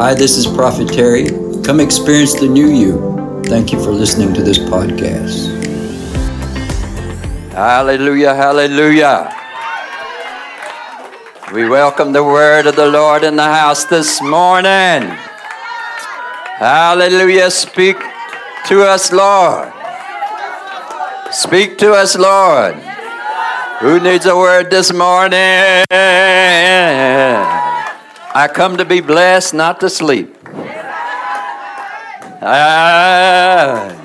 Hi, this is Prophet Terry. Come experience the new you. Thank you for listening to this podcast. Hallelujah, hallelujah. We welcome the word of the Lord in the house this morning. Hallelujah. Speak to us, Lord. Speak to us, Lord. Who needs a word this morning? I come to be blessed, not to sleep. I,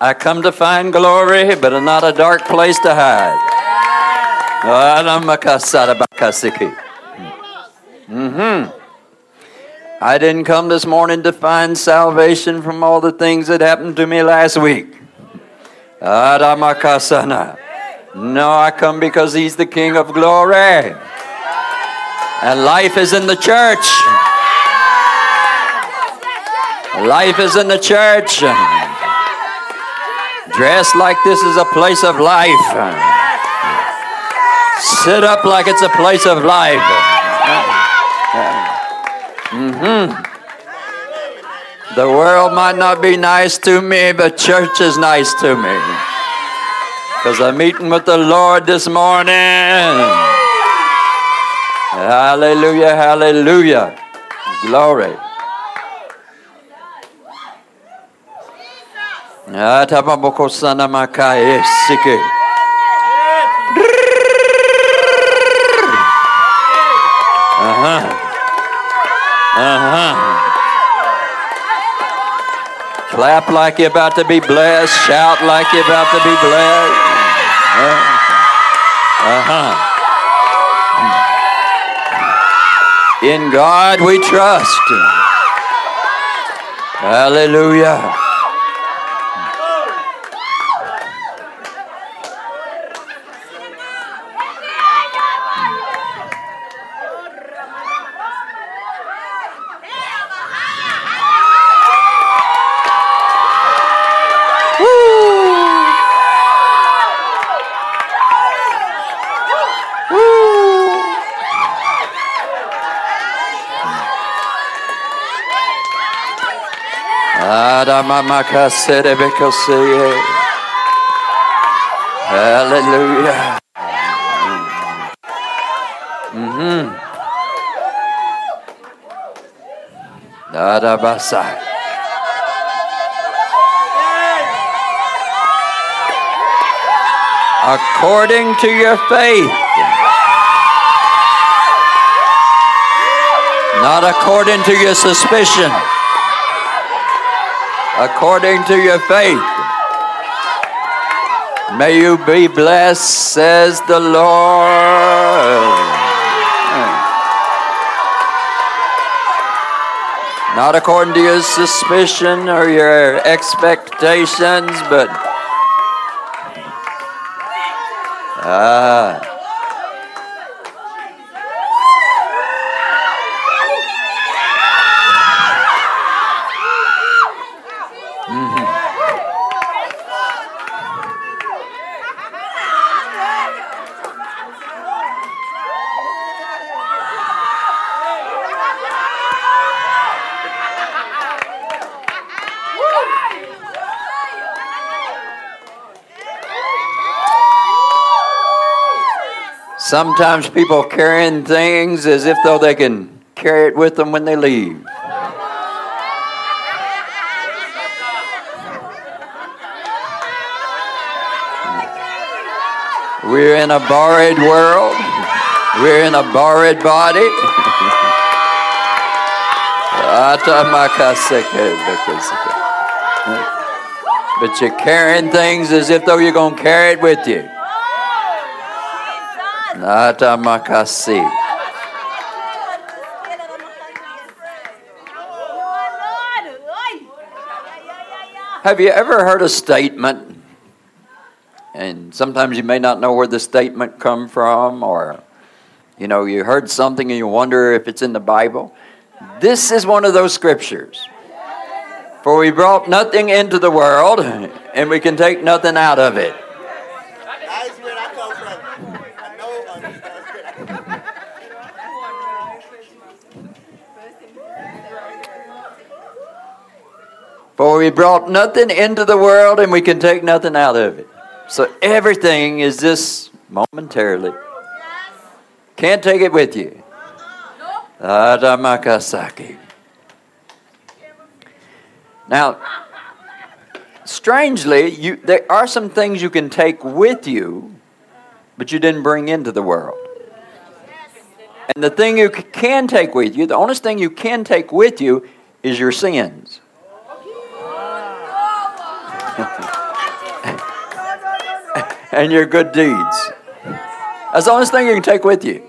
I come to find glory, but not a dark place to hide. Mm-hmm. I didn't come this morning to find salvation from all the things that happened to me last week. No, I come because He's the King of glory. And life is in the church. Life is in the church. Dress like this is a place of life. Sit up like it's a place of life. Mm-hmm. The world might not be nice to me, but church is nice to me. Because I'm meeting with the Lord this morning. Hallelujah, hallelujah. Glory. Uh-huh. Uh-huh. Clap like you're about to be blessed. Shout like you're about to be blessed. Uh-huh. In God we trust. Hallelujah. Hallelujah. Mm-hmm. Dadabasa. According to your faith. Not according to your suspicion according to your faith. May you be blessed, says the Lord. Not according to your suspicion or your expectations, but ah. Sometimes people carrying things as if though they can carry it with them when they leave. We're in a borrowed world. We're in a borrowed body. but you're carrying things as if though you're going to carry it with you. Natamakasi. Have you ever heard a statement? And sometimes you may not know where the statement come from or you know, you heard something and you wonder if it's in the Bible. This is one of those scriptures. For we brought nothing into the world and we can take nothing out of it. For we brought nothing into the world and we can take nothing out of it. So everything is just momentarily. Can't take it with you. Now, strangely, you, there are some things you can take with you, but you didn't bring into the world. And the thing you can take with you, the only thing you can take with you is your sins. And your good deeds. That's the only thing you can take with you.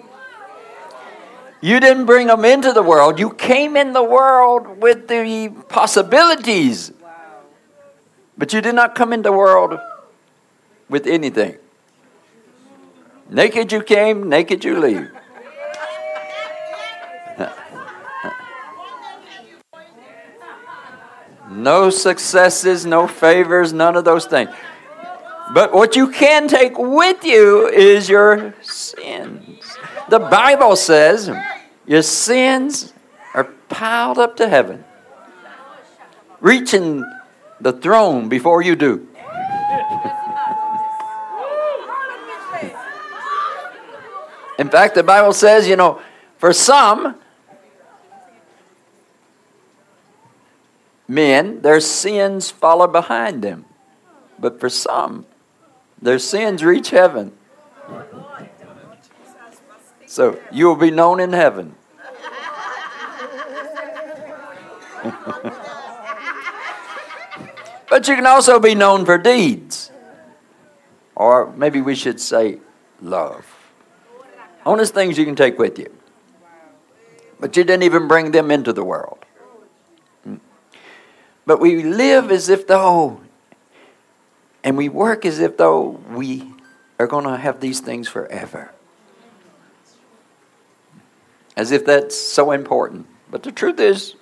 You didn't bring them into the world. You came in the world with the possibilities. But you did not come into the world with anything. Naked you came, naked you leave. no successes, no favors, none of those things. But what you can take with you is your sins. The Bible says your sins are piled up to heaven, reaching the throne before you do. In fact, the Bible says, you know, for some men, their sins follow behind them. But for some, their sins reach heaven. So you will be known in heaven. but you can also be known for deeds. Or maybe we should say love. Honest things you can take with you. But you didn't even bring them into the world. Hmm. But we live as if though and we work as if though we are going to have these things forever. As if that's so important. But the truth is,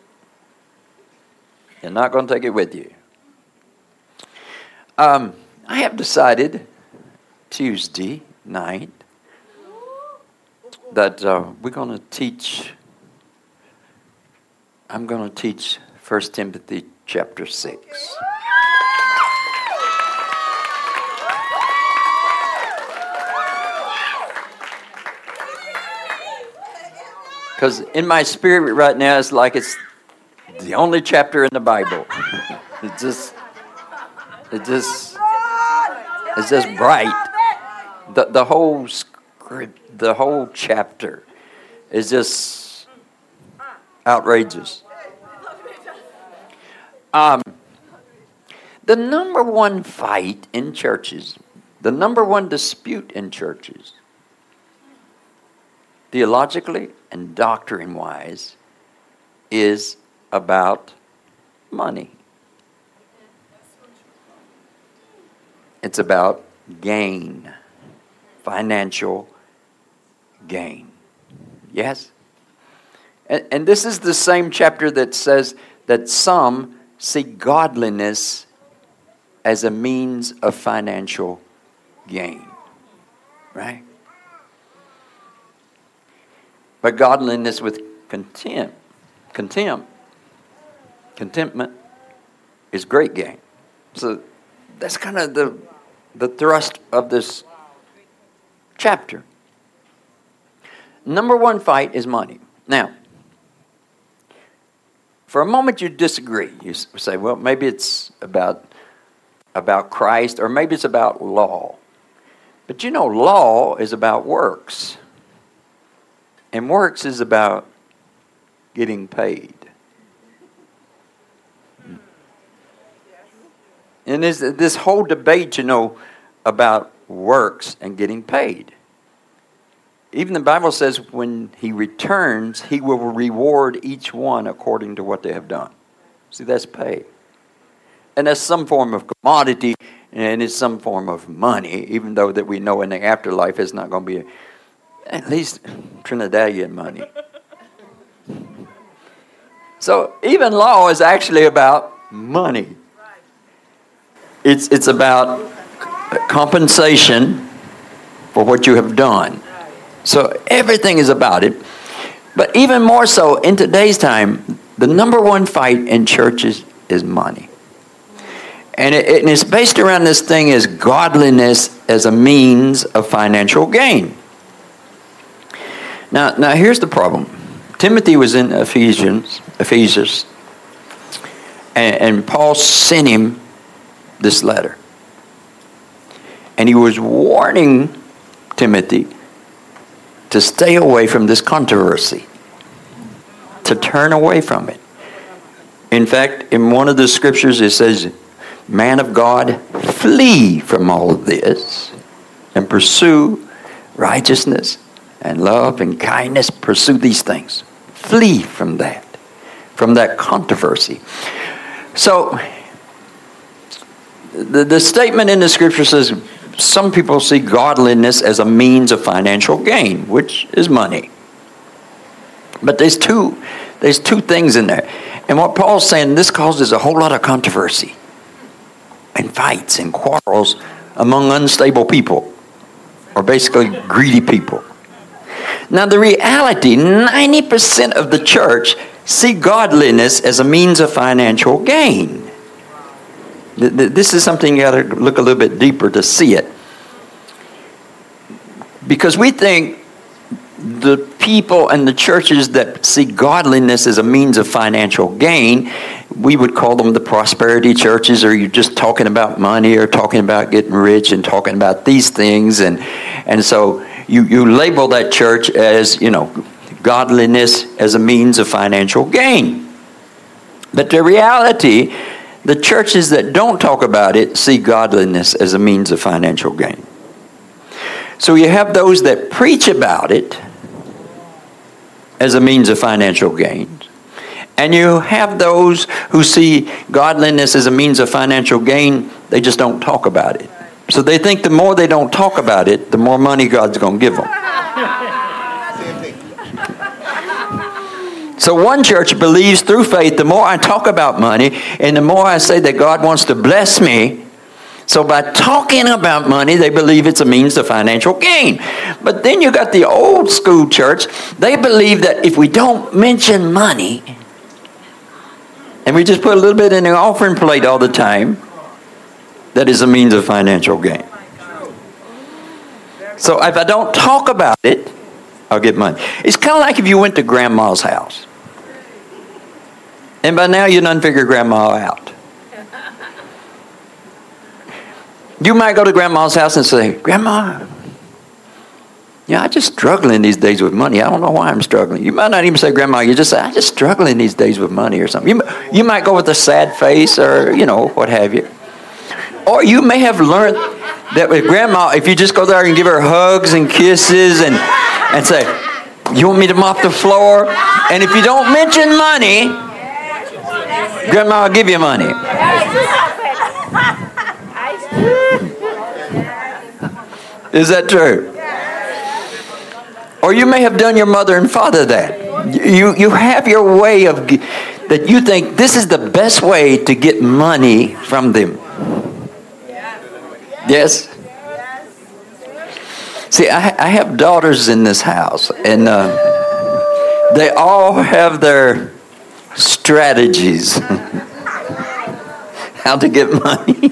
you're not going to take it with you. Um, I have decided Tuesday night that uh, we're going to teach, I'm going to teach 1 Timothy chapter 6. Because in my spirit right now, it's like it's the only chapter in the Bible. it just, it just, it's just bright. The, the whole script, the whole chapter is just outrageous. Um, the number one fight in churches, the number one dispute in churches, theologically and doctrine wise is about money. It's about gain, financial gain. Yes? And, and, this is the same chapter that says that some see godliness as a means of financial gain. Right? But godliness with contempt. Contempt, contentment is great gain. So that's kind of the, the thrust of this chapter. Number one fight is money. Now, for a moment you disagree. You say, well, maybe it's about, about Christ or maybe it's about law. But you know, law is about works. And works is about getting paid. And there's this whole debate, you know, about works and getting paid. Even the Bible says when he returns, he will reward each one according to what they have done. See, that's pay. And that's some form of commodity and it's some form of money, even though that we know in the afterlife it's not going to be at least Trinidadian money. So even law is actually about money. It's, it's about compensation for what you have done. So everything is about it. But even more so in today's time, the number one fight in churches is money. And, it, and it's based around this thing as godliness as a means of financial gain. Now, now here's the problem. Timothy was in Ephesians, Ephesians, and, and Paul sent him this letter. And he was warning Timothy to stay away from this controversy, to turn away from it. In fact, in one of the scriptures, it says, Man of God, flee from all of this and pursue righteousness and love and kindness. Pursue these things. Flee from that, from that controversy. So, the, the statement in the scripture says some people see godliness as a means of financial gain, which is money. But there's two, there's two things in there. And what Paul's saying, this causes a whole lot of controversy and fights and quarrels among unstable people, or basically greedy people. Now, the reality 90% of the church see godliness as a means of financial gain. This is something you got to look a little bit deeper to see it. Because we think the people and the churches that see godliness as a means of financial gain, we would call them the prosperity churches, or you're just talking about money or talking about getting rich and talking about these things. And, and so you, you label that church as, you know, godliness as a means of financial gain. But the reality the churches that don't talk about it see godliness as a means of financial gain. So you have those that preach about it as a means of financial gain. And you have those who see godliness as a means of financial gain, they just don't talk about it. So they think the more they don't talk about it, the more money God's going to give them. So one church believes through faith, the more I talk about money and the more I say that God wants to bless me, so by talking about money, they believe it's a means of financial gain. But then you got the old school church, they believe that if we don't mention money, and we just put a little bit in the offering plate all the time, that is a means of financial gain. So if I don't talk about it, I'll get money. It's kind of like if you went to grandma's house. And by now you done figure grandma out. You might go to grandma's house and say, Grandma, yeah, I'm just struggling these days with money. I don't know why I'm struggling. You might not even say, Grandma, you just say, I'm just struggling these days with money or something. You, you might go with a sad face or, you know, what have you. Or you may have learned that with Grandma, if you just go there and give her hugs and kisses and, and say, You want me to mop the floor? And if you don't mention money, Grandma will give you money. Is that true? Or you may have done your mother and father that. You, you have your way of, that you think this is the best way to get money from them. Yes? See, I, I have daughters in this house, and uh, they all have their strategies how to get money.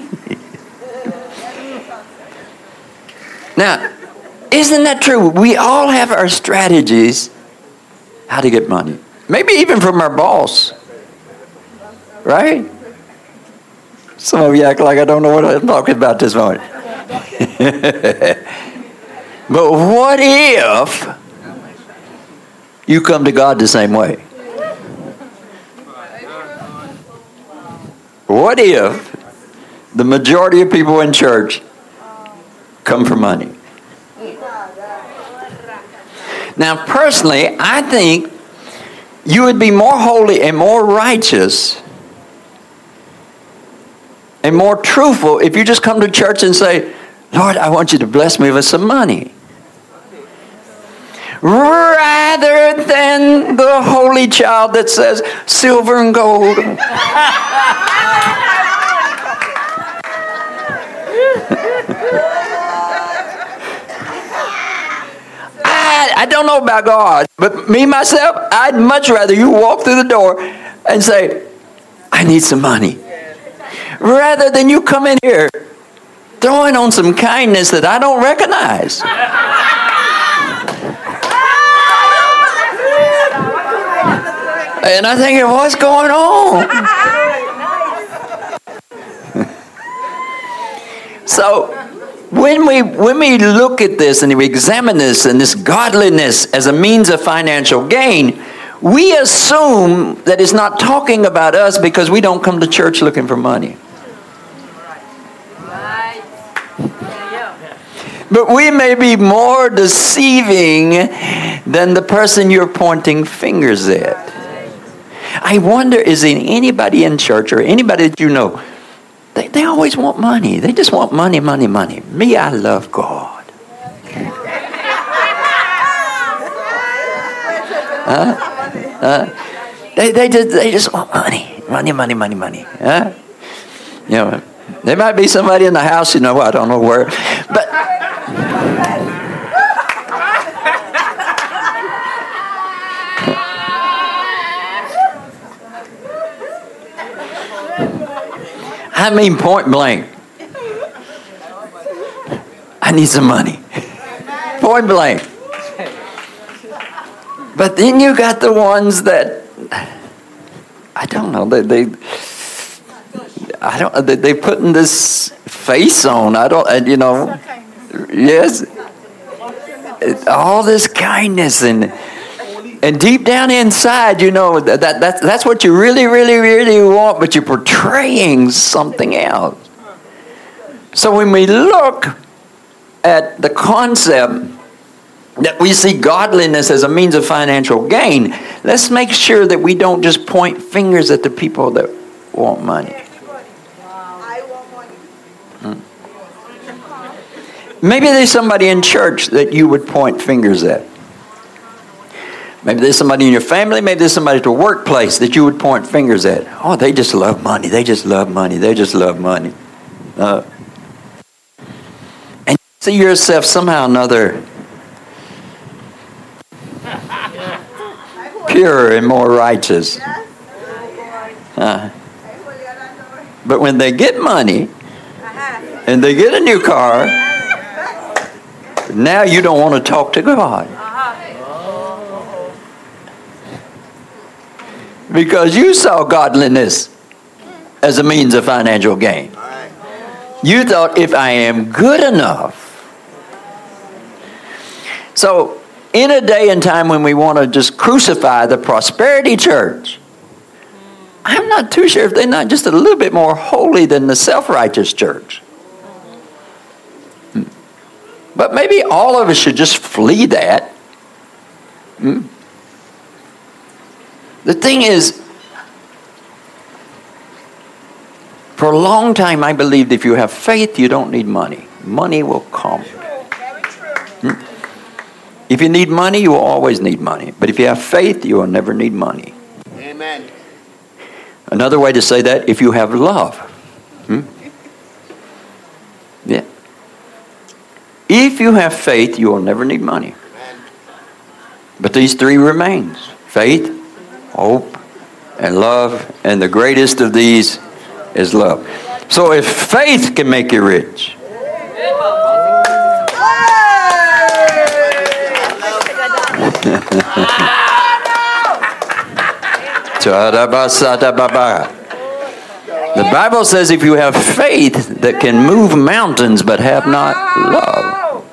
now, isn't that true? We all have our strategies how to get money. Maybe even from our boss. Right? Some of you act like I don't know what I'm talking about this morning. but what if you come to God the same way? What if the majority of people in church come for money? Now, personally, I think you would be more holy and more righteous and more truthful if you just come to church and say, Lord, I want you to bless me with some money rather than the holy child that says silver and gold. I, I don't know about God, but me myself, I'd much rather you walk through the door and say, I need some money. Rather than you come in here throwing on some kindness that I don't recognize. and I think, what's going on? so when we when we look at this and we examine this and this godliness as a means of financial gain, we assume that it's not talking about us because we don't come to church looking for money. But we may be more deceiving than the person you're pointing fingers at. I wonder is there anybody in church or anybody that you know they, they always want money. They just want money, money, money. Me, I love God. huh? Huh? They, they, just, they just want money. Money, money, money, money. Huh? You know, there might be somebody in the house, you know, I don't know where. But I mean, point blank. I need some money. Point blank. But then you got the ones that I don't know. They, they I don't. They, they putting this face on. I don't. And you know. Yes. All this kindness and and deep down inside, you know, that, that, that, that's what you really, really, really want, but you're portraying something else. So when we look at the concept that we see godliness as a means of financial gain, let's make sure that we don't just point fingers at the people that want money. Hmm. Maybe there's somebody in church that you would point fingers at. Maybe there's somebody in your family, maybe there's somebody at the workplace that you would point fingers at. Oh, they just love money. They just love money. They just love money. Uh, and you see yourself somehow or another pure and more righteous. Uh, but when they get money and they get a new car, now you don't want to talk to God. Because you saw godliness as a means of financial gain. You thought, if I am good enough. So, in a day and time when we want to just crucify the prosperity church, I'm not too sure if they're not just a little bit more holy than the self righteous church. Hmm. But maybe all of us should just flee that. The thing is, for a long time, I believed if you have faith, you don't need money. Money will come. Hmm? If you need money, you will always need money. But if you have faith, you will never need money. Amen. Another way to say that, if you have love. Hmm? Yeah. If you have faith, you will never need money. But these three remains faith, hope, and love. And the greatest of these is love. So if faith can make you rich, The Bible says if you have faith that can move mountains but have not love.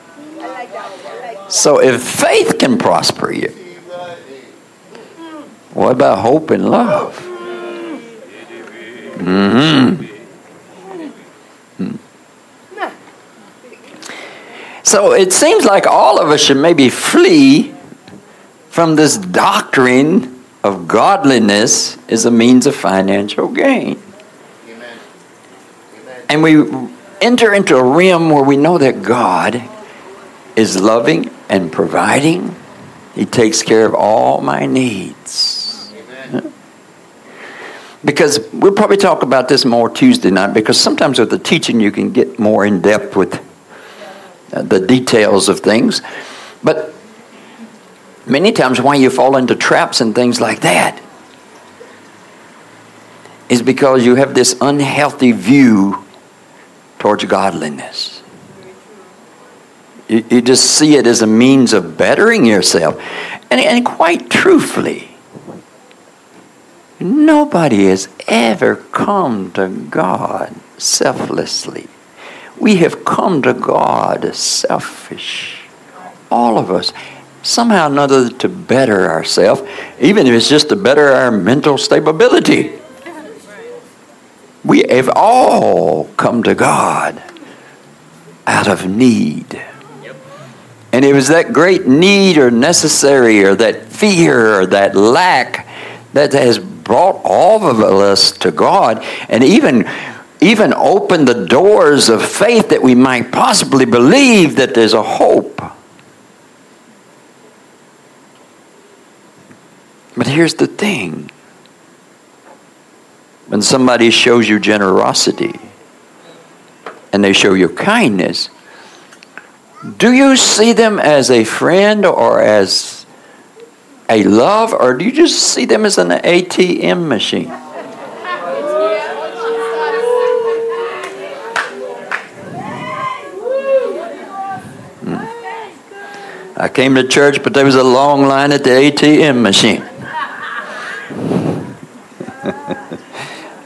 So if faith can prosper you, what about hope and love? Mm-hmm. So it seems like all of us should maybe flee from this doctrine of godliness as a means of financial gain. Amen. Amen. And we enter into a realm where we know that God is loving and providing. He takes care of all my needs. Because we'll probably talk about this more Tuesday night because sometimes with the teaching you can get more in depth with uh, the details of things. But many times why you fall into traps and things like that is because you have this unhealthy view towards godliness. You, you just see it as a means of bettering yourself. And, and quite truthfully, nobody has ever come to God selflessly. We have come to God selfish. All of us. Somehow or another to better ourselves, even if it's just to better our mental stability. We have all come to God out of need. And it was that great need or necessary or that fear or that lack that has brought all of us to God and even even opened the doors of faith that we might possibly believe that there's a hope. But here's the thing when somebody shows you generosity and they show you kindness, do you see them as a friend or as a love, or do you just see them as an ATM machine? Hmm. I came to church, but there was a long line at the ATM machine.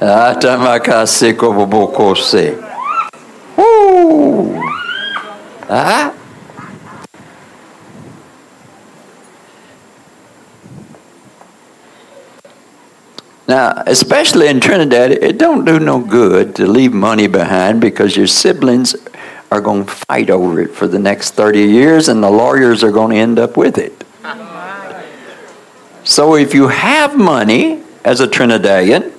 Ah. Now, especially in Trinidad, it don't do no good to leave money behind because your siblings are going to fight over it for the next 30 years and the lawyers are going to end up with it. So if you have money as a Trinidadian,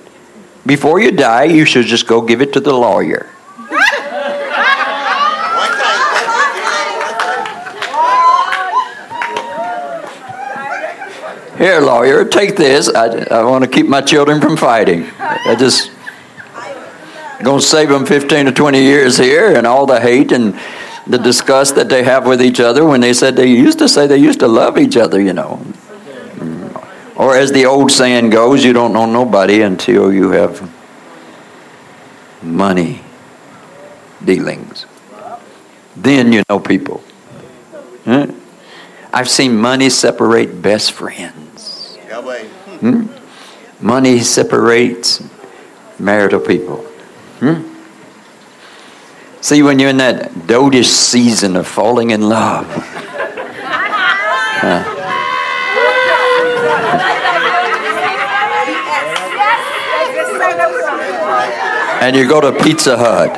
before you die, you should just go give it to the lawyer. Here, lawyer, take this. I, I want to keep my children from fighting. I just going to save them 15 or 20 years here and all the hate and the disgust that they have with each other when they said they used to say they used to love each other, you know. Mm. Or as the old saying goes, you don't know nobody until you have money dealings. Then you know people. I've seen money separate best friends. Hmm? Money separates marital people. Hmm? See, when you're in that dotish season of falling in love, uh, and you go to Pizza Hut,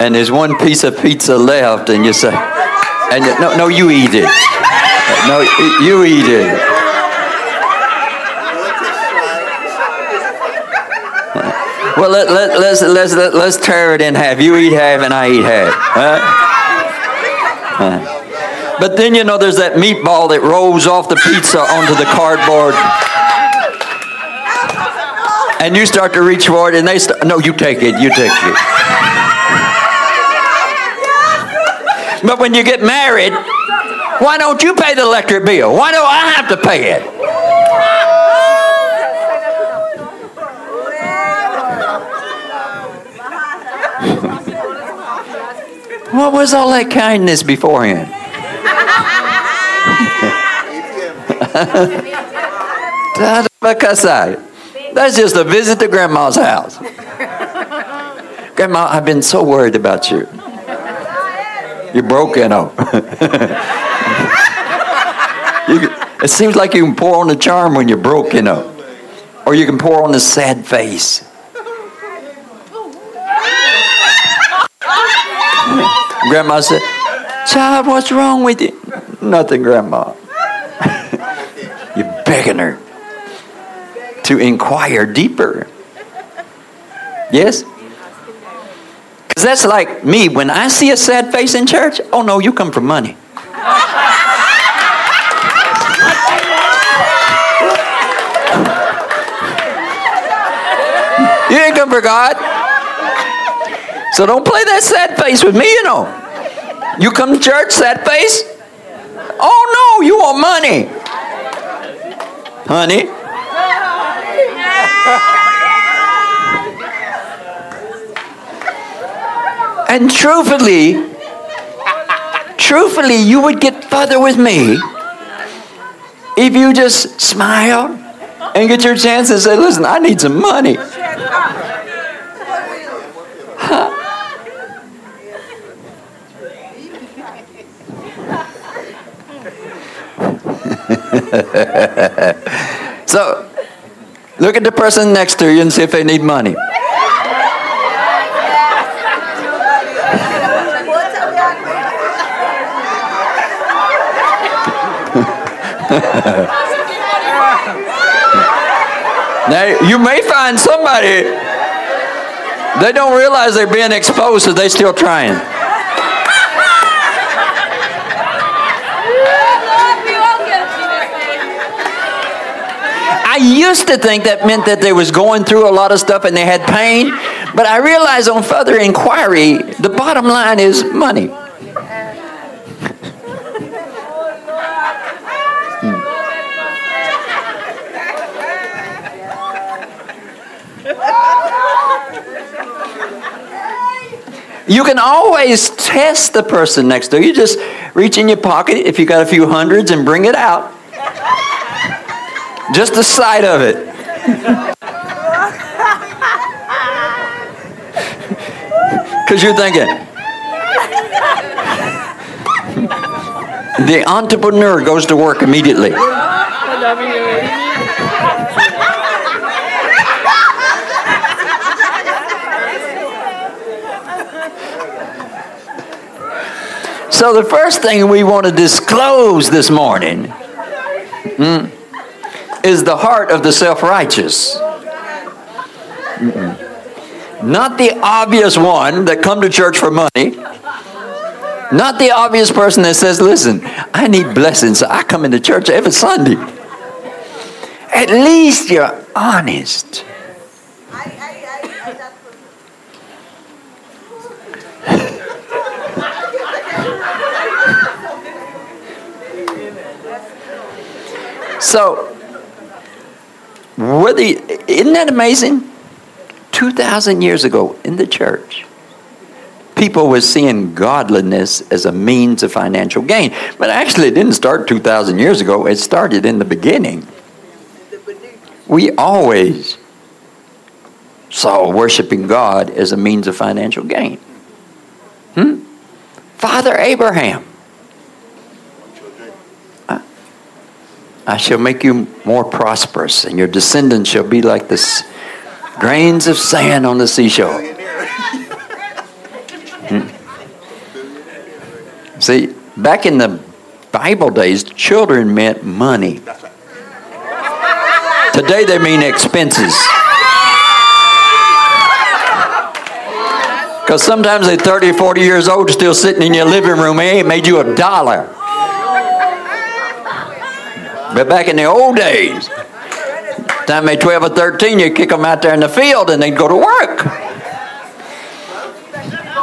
and there's one piece of pizza left, and you say, and you, no, no, you eat it. No, you eat it. Well, let, let, let's, let's, let, let's tear it in half. You eat half, and I eat half. But then, you know, there's that meatball that rolls off the pizza onto the cardboard and you start to reach for it, and they start, no, you take it, you take it. But when you get married, why don't you pay the electric bill? Why do I have to pay it? what was all that kindness beforehand? That's just a visit to grandma's house. Grandma, I've been so worried about you. You're broken, up. you, it seems like you can pour on the charm when you're broken, up, Or you can pour on the sad face. Grandma said, Child, what's wrong with you? Nothing, Grandma. You're begging her to inquire deeper. Yes? Because that's like me. When I see a sad face in church, oh no, you come for money. you ain't come for God. So don't play that sad face with me, you know. You come to church, sad face? Oh no, you want money. Honey, and truthfully, truthfully, you would get further with me if you just smile and get your chance and say, listen, I need some money. so, look at the person next to you and see if they need money. Now, you may find somebody, they don't realize they're being exposed, so they're still trying. I used to think that meant that they was going through a lot of stuff and they had pain, but I realized on further inquiry, the bottom line is money. You can always test the person next door. You just reach in your pocket if you got a few hundreds and bring it out. Just the sight of it. Because you're thinking, the entrepreneur goes to work immediately. So, the first thing we want to disclose this morning. Hmm, is the heart of the self righteous. Not the obvious one that come to church for money. Not the obvious person that says, listen, I need blessings, so I come into church every Sunday. At least you're honest. So whether, isn't that amazing? 2,000 years ago in the church, people were seeing godliness as a means of financial gain. But actually, it didn't start 2,000 years ago, it started in the beginning. We always saw worshiping God as a means of financial gain. Hmm? Father Abraham I shall make you more prosperous, and your descendants shall be like the grains of sand on the seashore. Hmm. See, back in the Bible days, children meant money. Today they mean expenses. Because sometimes they're 30, 40 years old, still sitting in your living room, they ain't made you a dollar. But back in the old days, time they 12 or 13, you kick them out there in the field and they'd go to work.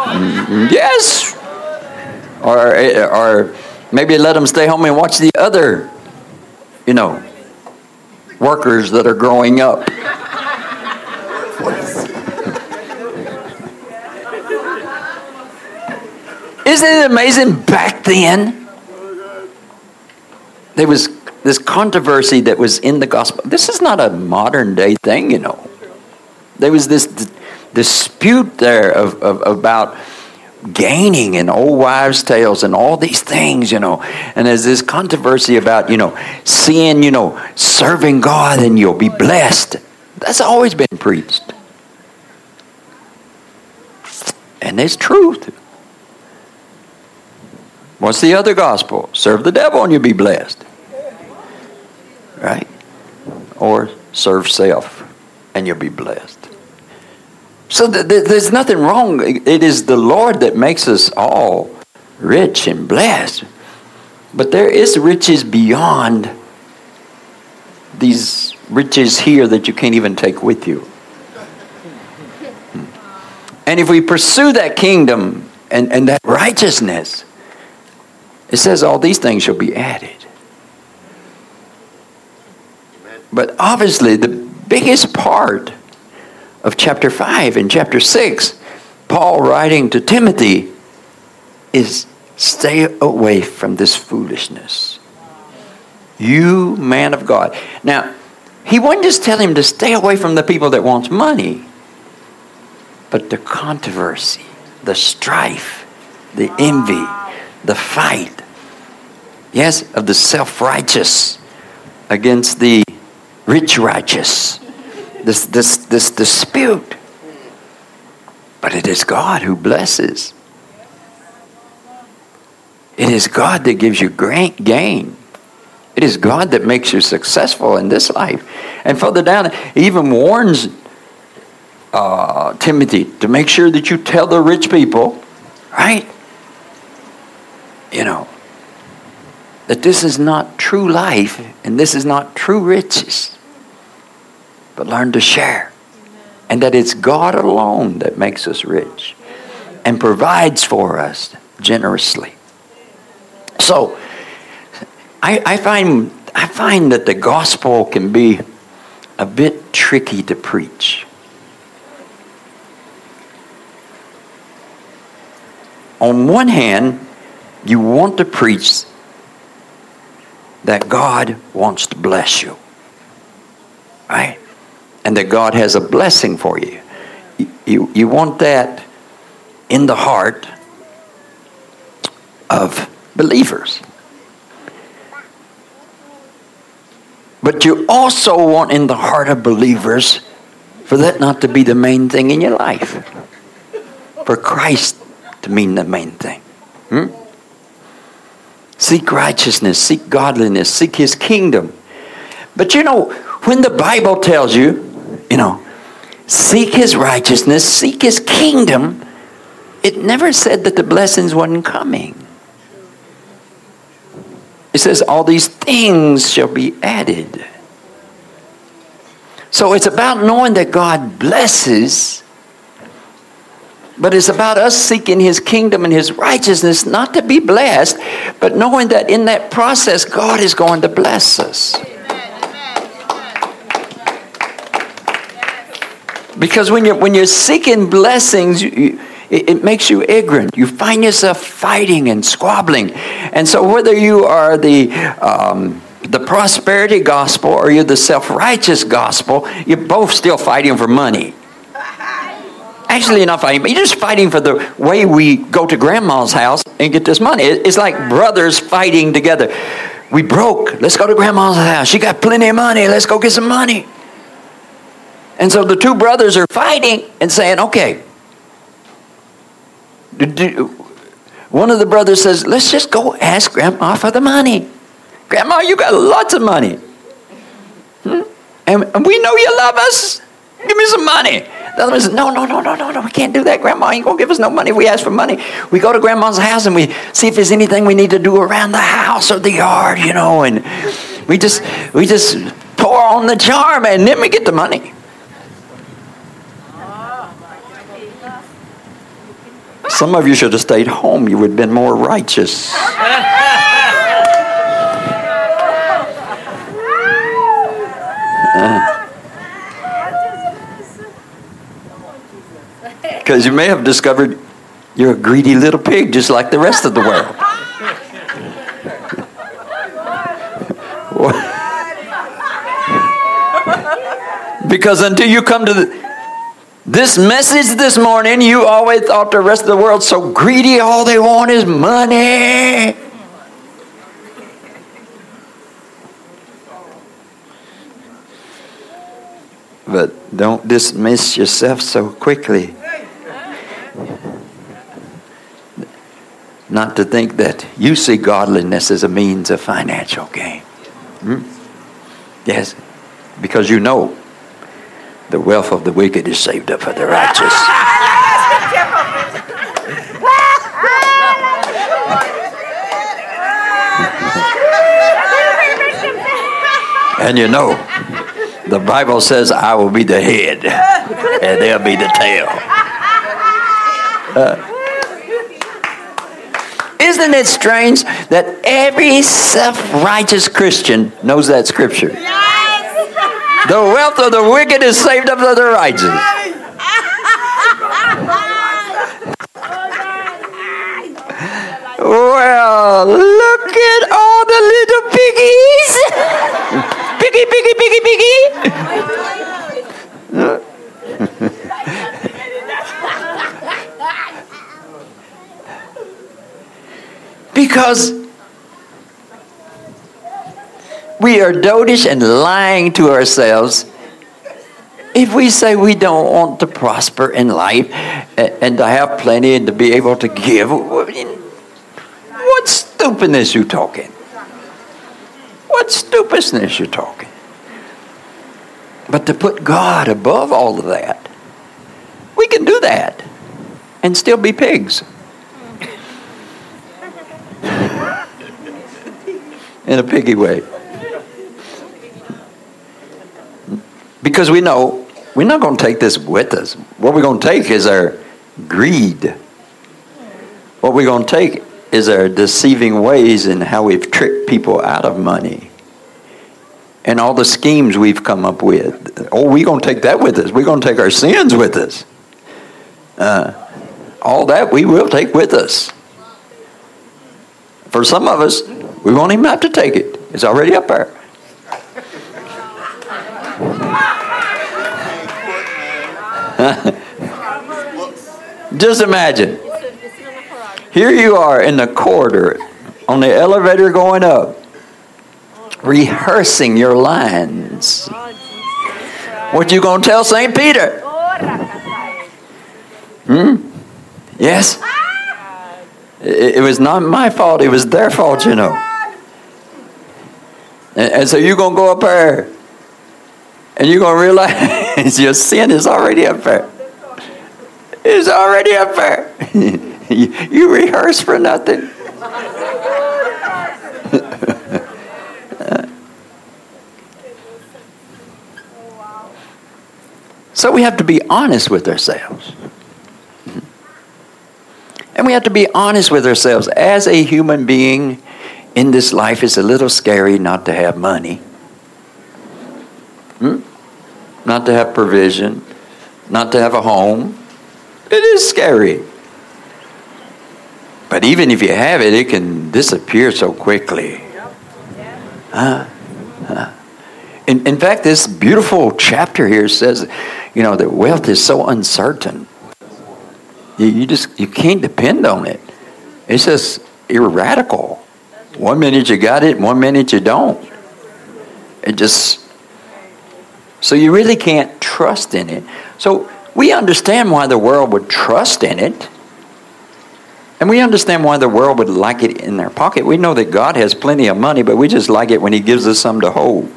Mm-hmm. Yes. Or, eh, or maybe let them stay home and watch the other, you know, workers that are growing up. Isn't it amazing back then? There was this controversy that was in the gospel. This is not a modern day thing, you know. There was this d- dispute there of, of, about gaining and old wives' tales and all these things, you know. And there's this controversy about, you know, seeing, you know, serving God and you'll be blessed. That's always been preached. And there's truth. What's the other gospel? Serve the devil and you'll be blessed right? Or serve self and you'll be blessed. So th- th- there's nothing wrong. It is the Lord that makes us all rich and blessed. But there is riches beyond these riches here that you can't even take with you. Hmm. And if we pursue that kingdom and, and that righteousness, it says all these things shall be added. But obviously, the biggest part of chapter 5 and chapter 6, Paul writing to Timothy, is stay away from this foolishness. You, man of God. Now, he wouldn't just tell him to stay away from the people that wants money, but the controversy, the strife, the envy, the fight. Yes, of the self righteous against the rich righteous. This, this, this dispute. But it is God who blesses. It is God that gives you great gain. It is God that makes you successful in this life. And further down, he even warns uh, Timothy to make sure that you tell the rich people, right? You know, that this is not true life and this is not true riches, but learn to share. And that it's God alone that makes us rich and provides for us generously. So, I, I, find, I find that the gospel can be a bit tricky to preach. On one hand, you want to preach that God wants to bless you, right? And that God has a blessing for you. You, you, want that in the heart of believers. But you also want in the heart of believers for that not to be the main thing in your life. For Christ to mean the main thing. Hmm? Seek righteousness, seek godliness, seek his kingdom. But you know, when the Bible tells you, you know, seek his righteousness, seek his kingdom, it never said that the blessings wasn't coming. It says, All these things shall be added. So it's about knowing that God blesses, but it's about us seeking His kingdom and His righteousness, not to be blessed, but knowing that in that process, God is going to bless us. Because when you're, when you're seeking blessings, you, it, it makes you ignorant. You find yourself fighting and squabbling. And so, whether you are the um, the prosperity gospel or you're the self righteous gospel, you're both still fighting for money. Actually, not fighting, but you're just fighting for the way we go to grandma's house and get this money. It's like brothers fighting together. We broke. Let's go to grandma's house. She got plenty of money. Let's go get some money. And so the two brothers are fighting and saying, okay, one of the brothers says, Let's just go ask Grandma for the money. Grandma, you got lots of money. Hmm? And we know you love us. Give me some money. The other one says, No, no, no, no, no, no. We can't do that. Grandma ain't going to give us no money if we ask for money. We go to Grandma's house and we see if there's anything we need to do around the house or the yard, you know, and we just, we just pour on the charm and then we get the money. Some of you should have stayed home. You would have been more righteous. Because you may have discovered you're a greedy little pig just like the rest of the world. because until you come to the, this message this morning, you always thought the rest of the world so greedy, all they want is money. But don't dismiss yourself so quickly. Not to think that you see godliness as a means of financial gain. Hmm? Yes, because you know the wealth of the wicked is saved up for the righteous. and you know, the Bible says, I will be the head, and they'll be the tail. Uh, isn't it strange that every self righteous Christian knows that scripture? Yes. The wealth of the wicked is saved up to the righteous. Well, look at all the little piggies. piggy, piggy, piggy, piggy. because we are dotish and lying to ourselves if we say we don't want to prosper in life and to have plenty and to be able to give, what stupidness you talking? What stupidness you talking? But to put God above all of that, we can do that and still be pigs. In a piggy way. Because we know we're not going to take this with us. What we're going to take is our greed. What we're going to take is our deceiving ways and how we've tricked people out of money. And all the schemes we've come up with. Oh, we're going to take that with us. We're going to take our sins with us. Uh, all that we will take with us. For some of us, we won't even have to take it. It's already up there. Just imagine. Here you are in the corridor on the elevator going up, rehearsing your lines. What you gonna tell St. Peter? Hmm? Yes? It, it, was not my fault, it was their fault, you know. And, and so you're gonna go up there and you're gonna realize your sin is already up there. It's already up there. you, you rehearse for nothing. so we have to be honest with ourselves. And we have to be honest with ourselves. As a human being in this life, it's a little scary not to have money, hmm? not to have provision, not to have a home, it is scary. But even if you have it, it can disappear so quickly. Huh? Huh? In, in fact, this beautiful chapter here says, you know, that wealth is so uncertain. You, you just you can't depend on it. It's just irradical. One minute you got it, one minute you don't. It just so you really can't trust in it. So we understand why the world would trust in it. And we understand why the world would like it in their pocket. We know that God has plenty of money, but we just like it when He gives us some to hold.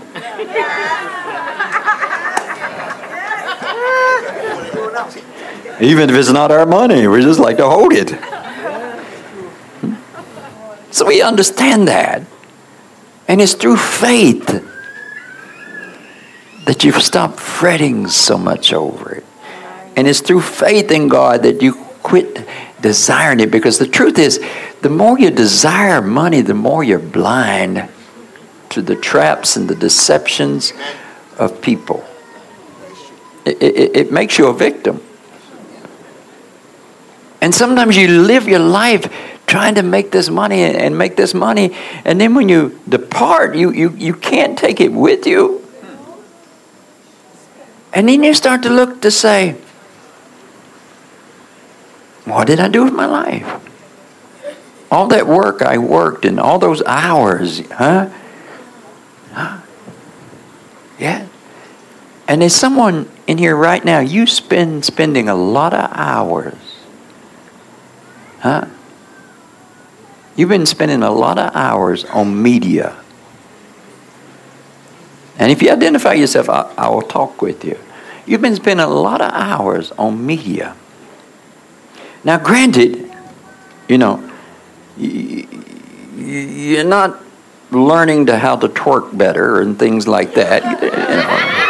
Even if it's not our money, we just like to hold it. So we understand that. And it's through faith that you stop fretting so much over it. And it's through faith in God that you quit desiring it because the truth is, the more you desire money, the more you're blind to the traps and the deceptions of people. It, it, it makes you a victim. And sometimes you live your life trying to make this money and make this money, and then when you depart, you, you, you can't take it with you. And then you start to look to say, what did I do with my life? All that work I worked and all those hours, huh? Huh? Yeah. And there's someone in here right now, you spend spending a lot of hours. Huh? You've been spending a lot of hours on media. And if you identify yourself, I, I will talk with you. You've been spending a lot of hours on media. Now, granted, you know, you're not learning to how to twerk better and things like that. You know.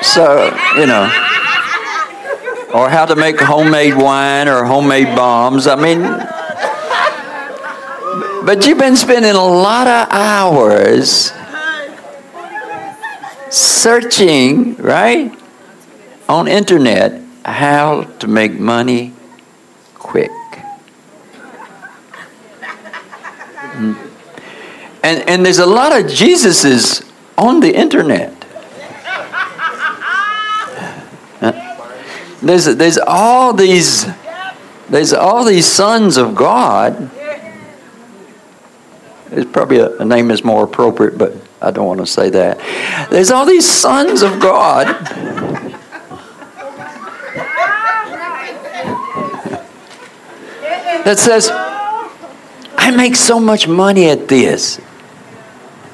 so, you know, or how to make homemade wine or homemade bombs. I mean, but you've been spending a lot of hours searching, right, on internet how to make money quick. Mm. And, and there's a lot of Jesuses on the internet. There's, there's all these there's all these sons of God. There's probably a, a name is more appropriate, but I don't want to say that. There's all these sons of God. that says, I make so much money at this.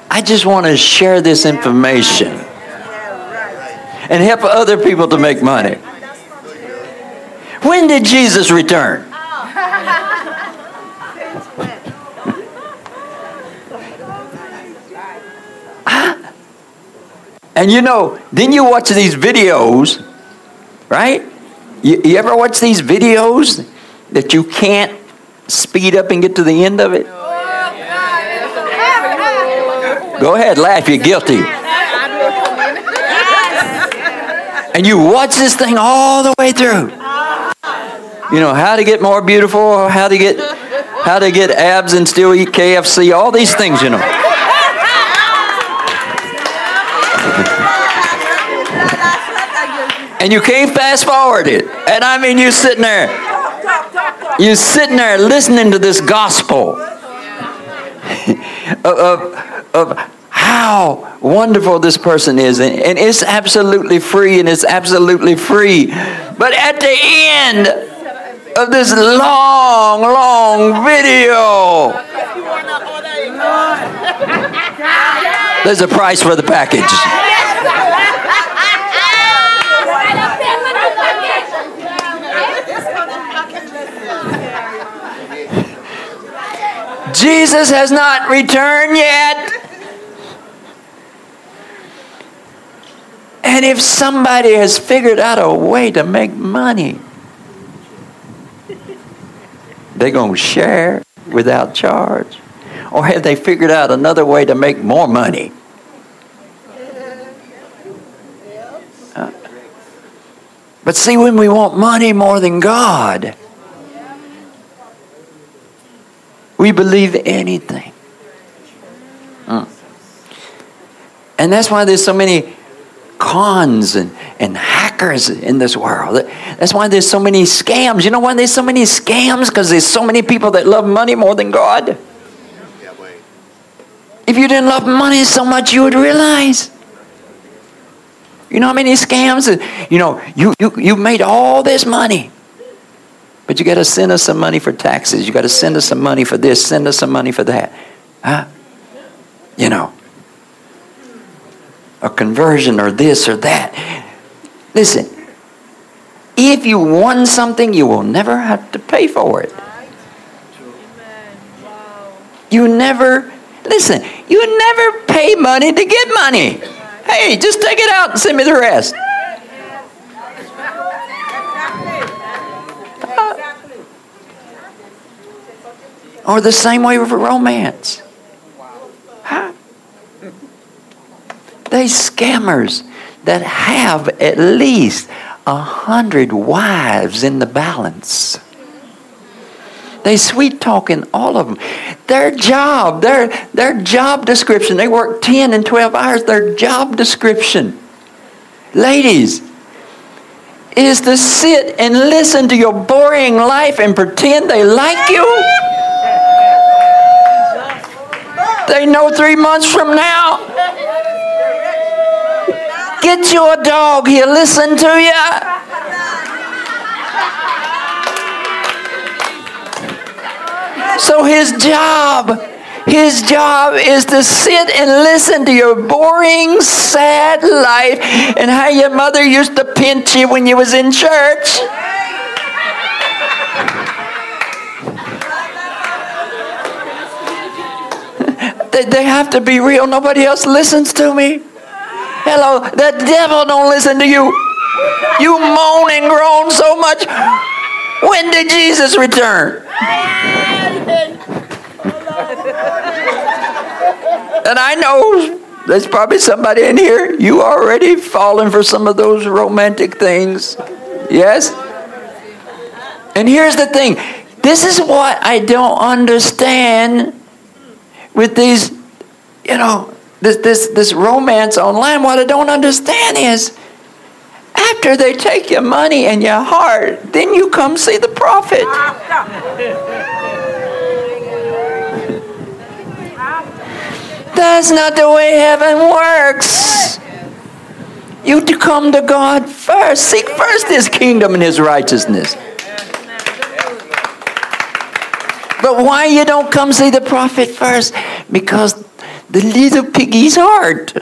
I just want to share this information and help other people to make money. When did Jesus return? Oh. and you know, then you watch these videos, right? You, you ever watch these videos that you can't speed up and get to the end of it? Go ahead, laugh, you're guilty. And you watch this thing all the way through. You know, how to get more beautiful, how to get how to get abs and still eat KFC, all these things, you know. and you can't fast forward it. And I mean, you're sitting there, you're sitting there listening to this gospel of, of, of how wonderful this person is. And, and it's absolutely free, and it's absolutely free. But at the end, of this long, long video. There's a price for the package. Jesus has not returned yet. And if somebody has figured out a way to make money, they going to share without charge? Or have they figured out another way to make more money? Uh, but see, when we want money more than God, we believe anything. Uh. And that's why there's so many cons and, and hackers in this world. That's why there's so many scams. You know why there's so many scams? Because there's so many people that love money more than God. If you didn't love money so much, you would realize. You know how many scams? You know, you, you, you made all this money. But you got to send us some money for taxes. You got to send us some money for this, send us some money for that. Huh? You know a conversion or this or that. Listen, if you won something, you will never have to pay for it. You never, listen, you never pay money to get money. Hey, just take it out and send me the rest. or the same way with romance. They scammers that have at least a hundred wives in the balance. They sweet talking all of them. Their job, their, their job description, they work 10 and 12 hours, their job description, ladies, is to sit and listen to your boring life and pretend they like you. They know three months from now Get your dog here, listen to you. So his job, his job is to sit and listen to your boring, sad life and how your mother used to pinch you when you was in church. they have to be real. Nobody else listens to me. Hello, the devil don't listen to you. You moan and groan so much. When did Jesus return? And I know there's probably somebody in here, you already fallen for some of those romantic things. Yes? And here's the thing this is what I don't understand with these, you know, this, this, this romance online. What I don't understand is after they take your money and your heart, then you come see the prophet. That's not the way heaven works. You to come to God first. Seek first his kingdom and his righteousness. But why you don't come see the prophet first? Because the little piggy's heart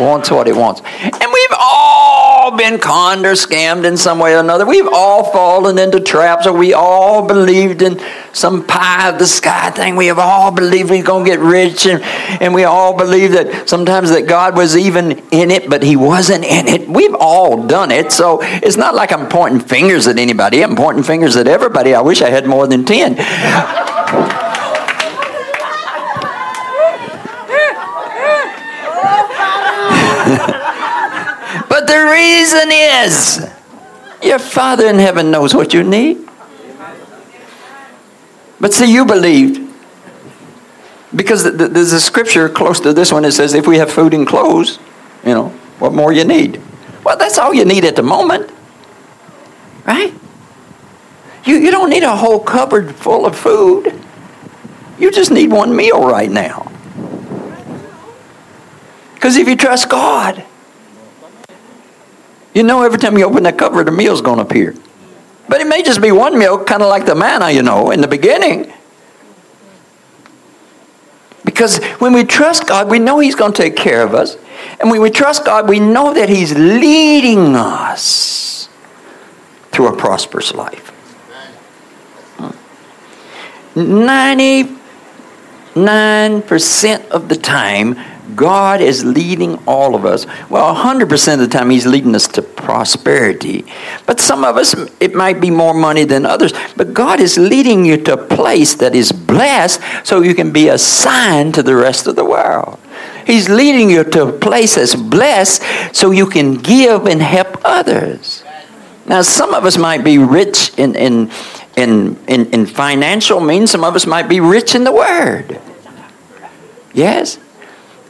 wants what it wants. And we've all been conned or scammed in some way or another. We've all fallen into traps, or we all believed in some pie of the sky thing. We have all believed we're going to get rich, and, and we all believe that sometimes that God was even in it, but He wasn't in it. We've all done it. So it's not like I'm pointing fingers at anybody. I'm pointing fingers at everybody. I wish I had more than 10. but the reason is your Father in heaven knows what you need. But see, you believed. Because there's a scripture close to this one that says, if we have food and clothes, you know, what more you need? Well, that's all you need at the moment. Right? You, you don't need a whole cupboard full of food. You just need one meal right now. Because if you trust God, you know every time you open that cupboard, a meal's going to appear. But it may just be one meal, kind of like the manna, you know, in the beginning. Because when we trust God, we know He's going to take care of us. And when we trust God, we know that He's leading us through a prosperous life. 99% of the time, God is leading all of us. Well, 100% of the time, He's leading us to prosperity. But some of us, it might be more money than others. But God is leading you to a place that is blessed so you can be a sign to the rest of the world. He's leading you to a place that's blessed so you can give and help others. Now, some of us might be rich in, in, in, in, in financial means, some of us might be rich in the Word. Yes?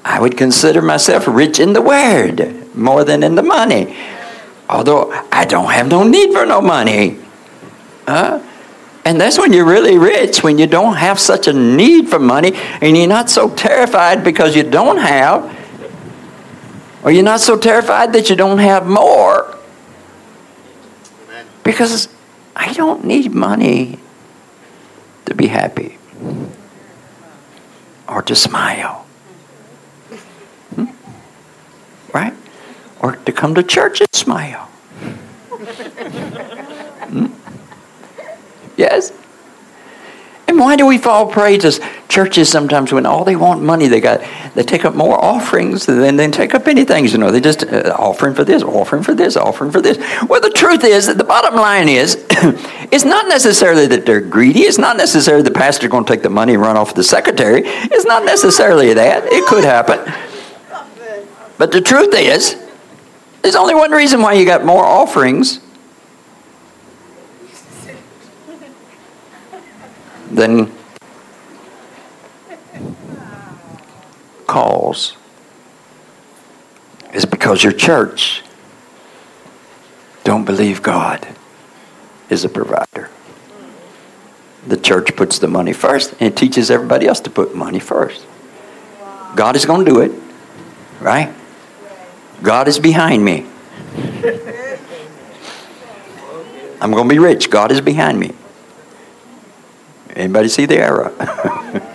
I would consider myself rich in the word more than in the money. Although I don't have no need for no money. Huh? And that's when you're really rich, when you don't have such a need for money and you're not so terrified because you don't have, or you're not so terrified that you don't have more. Because I don't need money to be happy or to smile right? Or to come to church and smile. hmm? Yes? And why do we fall prey to churches sometimes when all they want money? They got they take up more offerings than they take up anything. You know, they just uh, offering for this, offering for this, offering for this. Well, the truth is that the bottom line is, it's not necessarily that they're greedy. It's not necessarily the pastor going to take the money and run off with the secretary. It's not necessarily that. It could happen. But the truth is, there's only one reason why you got more offerings than calls is because your church don't believe God is a provider. The church puts the money first and teaches everybody else to put money first. God is going to do it, right? God is behind me. I'm going to be rich. God is behind me. Anybody see the error?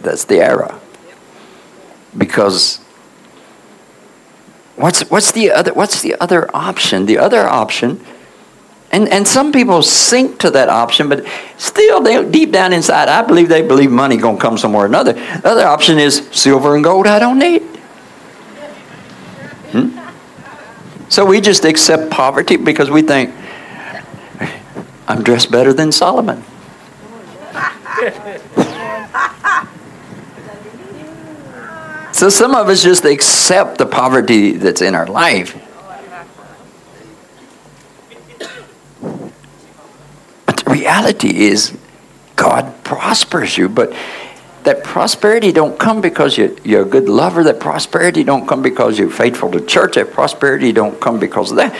That's the error. Because what's what's the other what's the other option? The other option, and and some people sink to that option, but still, they deep down inside, I believe they believe money gonna come somewhere or another. The other option is silver and gold. I don't need. Hmm? So we just accept poverty because we think, I'm dressed better than Solomon. so some of us just accept the poverty that's in our life. But the reality is, God prospers you, but that prosperity don't come because you, you're a good lover. That prosperity don't come because you're faithful to church. That prosperity don't come because of that.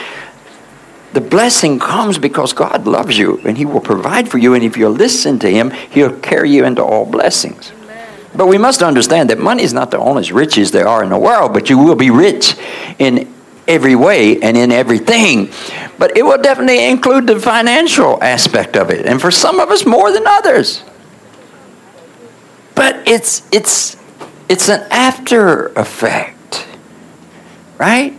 The blessing comes because God loves you and He will provide for you. And if you listen to Him, He'll carry you into all blessings. But we must understand that money is not the only riches there are in the world, but you will be rich in every way and in everything. But it will definitely include the financial aspect of it. And for some of us, more than others. But it's it's it's an after effect, right?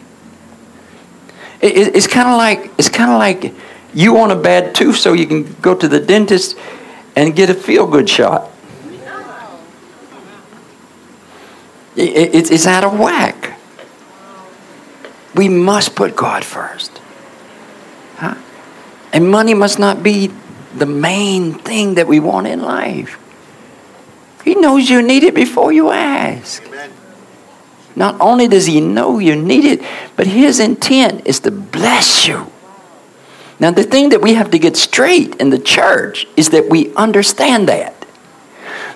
It, it's kind of like it's kind of like you want a bad tooth, so you can go to the dentist and get a feel good shot. It, it, it's out of whack. We must put God first. Huh? And money must not be the main thing that we want in life. He knows you need it before you ask. Amen. Not only does He know you need it, but His intent is to bless you. Now, the thing that we have to get straight in the church is that we understand that.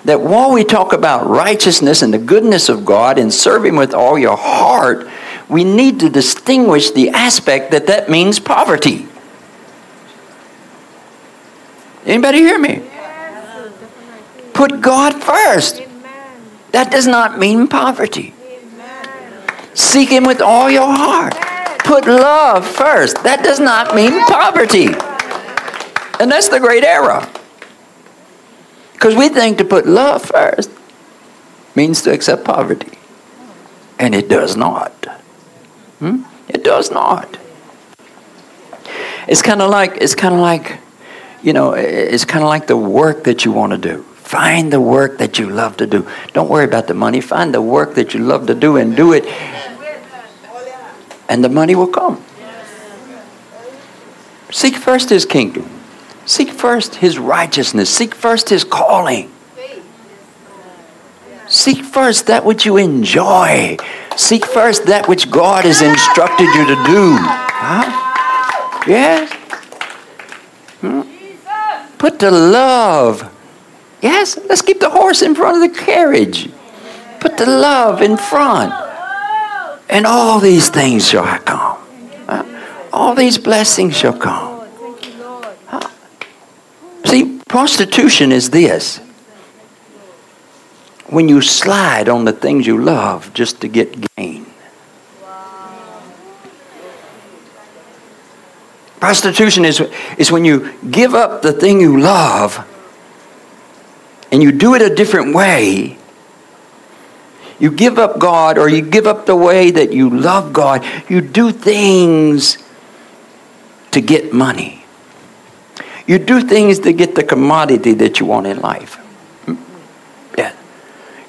That while we talk about righteousness and the goodness of God and serve Him with all your heart, we need to distinguish the aspect that that means poverty. Anybody hear me? Put God first. That does not mean poverty. Seek Him with all your heart. Put love first. That does not mean poverty. And that's the great error. Because we think to put love first means to accept poverty. And it does not. Hmm? It does not. It's kind of like it's kind of like you know it's kind of like the work that you want to do. Find the work that you love to do. Don't worry about the money. Find the work that you love to do and do it. And the money will come. Seek first his kingdom. Seek first his righteousness. Seek first his calling. Seek first that which you enjoy. Seek first that which God has instructed you to do. Huh? Yes? Hmm? Put the love Yes, let's keep the horse in front of the carriage. Put the love in front. And all these things shall come. All these blessings shall come. See, prostitution is this when you slide on the things you love just to get gain. Prostitution is, is when you give up the thing you love and you do it a different way, you give up God or you give up the way that you love God, you do things to get money. You do things to get the commodity that you want in life. Yeah.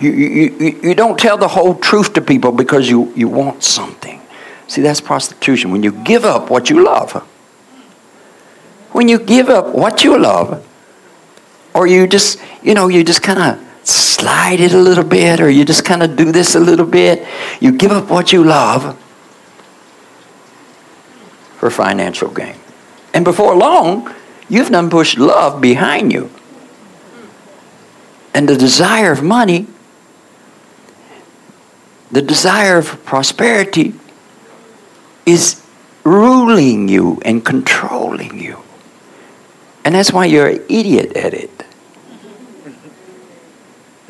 You, you, you don't tell the whole truth to people because you, you want something. See, that's prostitution. When you give up what you love, when you give up what you love, or you just, you know, you just kind of slide it a little bit, or you just kind of do this a little bit. You give up what you love for financial gain. And before long, you've done pushed love behind you. And the desire of money, the desire of prosperity is ruling you and controlling you. And that's why you're an idiot at it.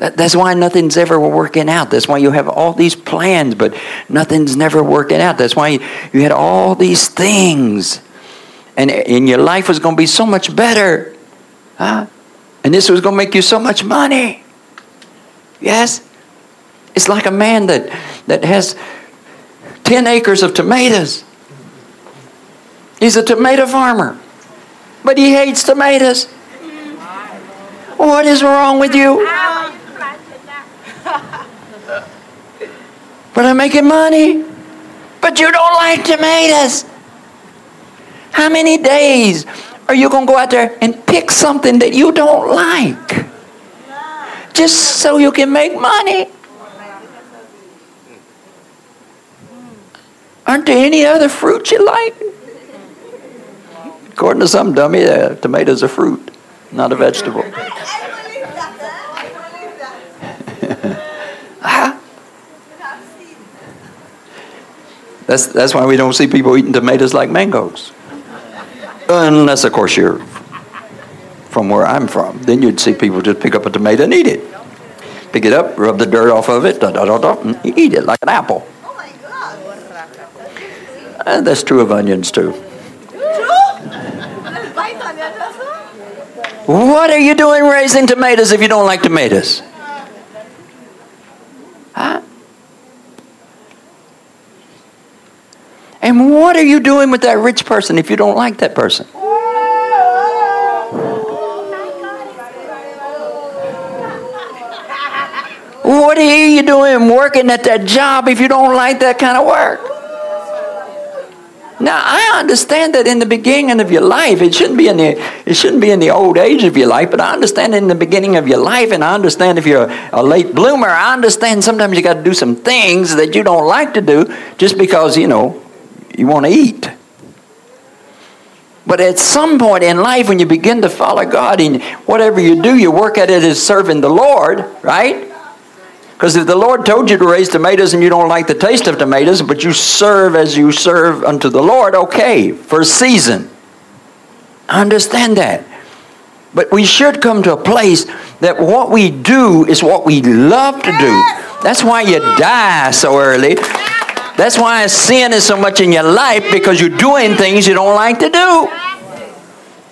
That, that's why nothing's ever working out. That's why you have all these plans, but nothing's never working out. That's why you, you had all these things. And, and your life was going to be so much better. Huh? And this was going to make you so much money. Yes? It's like a man that, that has 10 acres of tomatoes. He's a tomato farmer, but he hates tomatoes. What is wrong with you? But I'm making money. But you don't like tomatoes. How many days are you going to go out there and pick something that you don't like? Just so you can make money. Aren't there any other fruit you like? According to some dummy, uh, tomatoes are fruit, not a vegetable. That's, that's why we don't see people eating tomatoes like mangoes. Unless, of course, you're from where I'm from. Then you'd see people just pick up a tomato and eat it. Pick it up, rub the dirt off of it, da, da, da, da, and eat it like an apple. And that's true of onions, too. What are you doing raising tomatoes if you don't like tomatoes? Huh? And what are you doing with that rich person if you don't like that person? What are you doing working at that job if you don't like that kind of work? Now I understand that in the beginning of your life, it shouldn't be in the it shouldn't be in the old age of your life, but I understand in the beginning of your life, and I understand if you're a late bloomer, I understand sometimes you got to do some things that you don't like to do just because you know you want to eat. But at some point in life, when you begin to follow God and whatever you do, you work at it as serving the Lord, right? Because if the Lord told you to raise tomatoes and you don't like the taste of tomatoes, but you serve as you serve unto the Lord, okay, for a season. I understand that. But we should come to a place that what we do is what we love to do. That's why you die so early. That's why sin is so much in your life because you're doing things you don't like to do.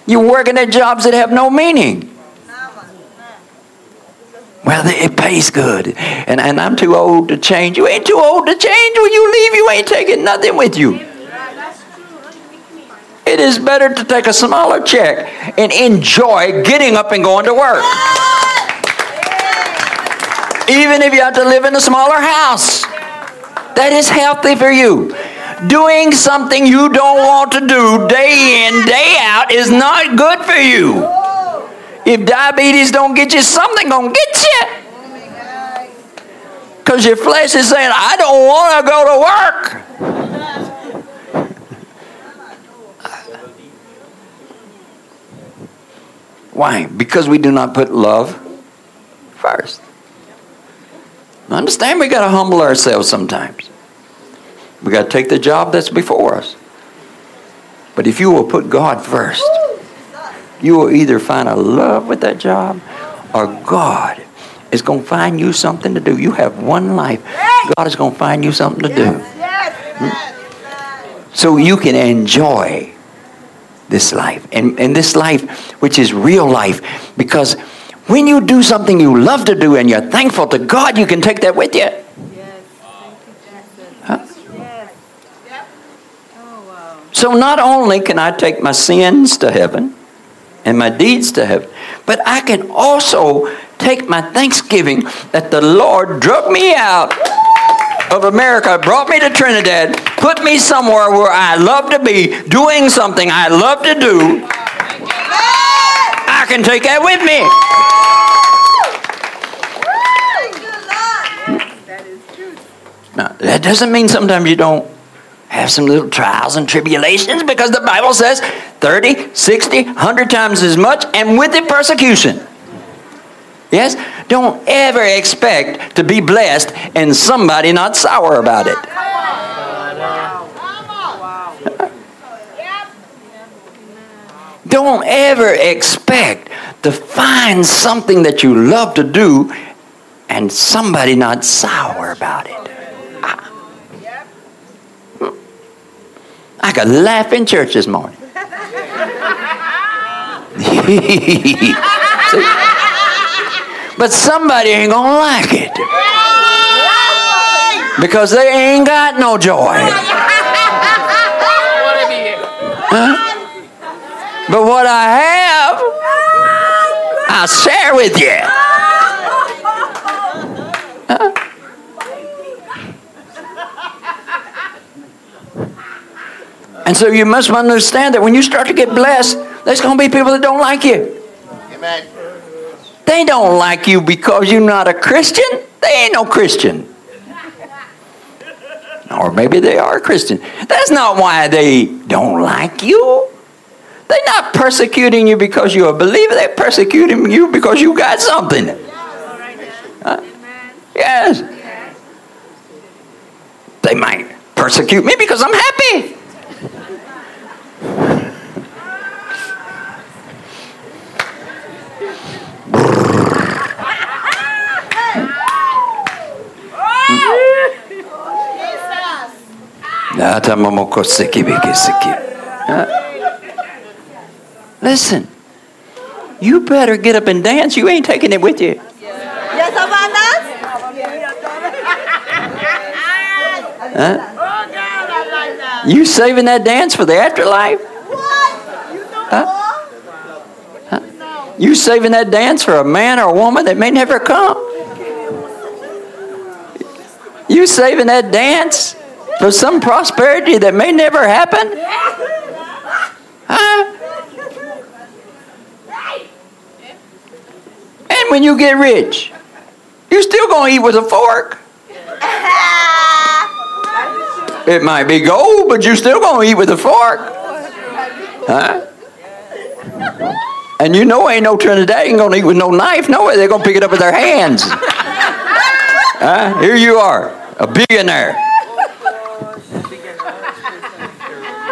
You're working at jobs that have no meaning. Well, it pays good. And, and I'm too old to change. You ain't too old to change. When you leave, you ain't taking nothing with you. It is better to take a smaller check and enjoy getting up and going to work. Even if you have to live in a smaller house. That is healthy for you. Doing something you don't want to do day in, day out is not good for you. If diabetes don't get you, something gonna get you. Because your flesh is saying, I don't want to go to work. Why? Because we do not put love first. Understand we got to humble ourselves sometimes. We got to take the job that's before us. But if you will put God first, you will either find a love with that job or God is going to find you something to do. You have one life. God is going to find you something to do. Hmm? So you can enjoy this life. And, and this life, which is real life, because when you do something you love to do and you're thankful to God, you can take that with you. Huh? So not only can I take my sins to heaven and my deeds to heaven, but I can also take my thanksgiving that the Lord drug me out of America, brought me to Trinidad, put me somewhere where I love to be, doing something I love to do. I can take that with me. Now, that doesn't mean sometimes you don't have some little trials and tribulations because the Bible says 30, 60, 100 times as much and with it persecution. Yes? Don't ever expect to be blessed and somebody not sour about it. Don't ever expect to find something that you love to do and somebody not sour about it. I could laugh in church this morning. but somebody ain't gonna like it because they ain't got no joy. Huh? But what I have, I'll share with you. And so you must understand that when you start to get blessed, there's going to be people that don't like you. Amen. They don't like you because you're not a Christian. They ain't no Christian. Or maybe they are Christian. That's not why they don't like you. They're not persecuting you because you're a believer. They're persecuting you because you got something. Huh? Yes. They might persecute me because I'm happy. Listen, you better get up and dance. You ain't taking it with you. Yes, Amanda? Huh? You saving that dance for the afterlife? What? You know Huh? Huh? You saving that dance for a man or a woman that may never come? You saving that dance for some prosperity that may never happen? Huh? And when you get rich, you're still going to eat with a fork. It might be gold, but you're still going to eat with a fork. Huh? And you know ain't no Trinidadian going to eat with no knife. No way. They're going to pick it up with their hands. Huh? Here you are, a billionaire.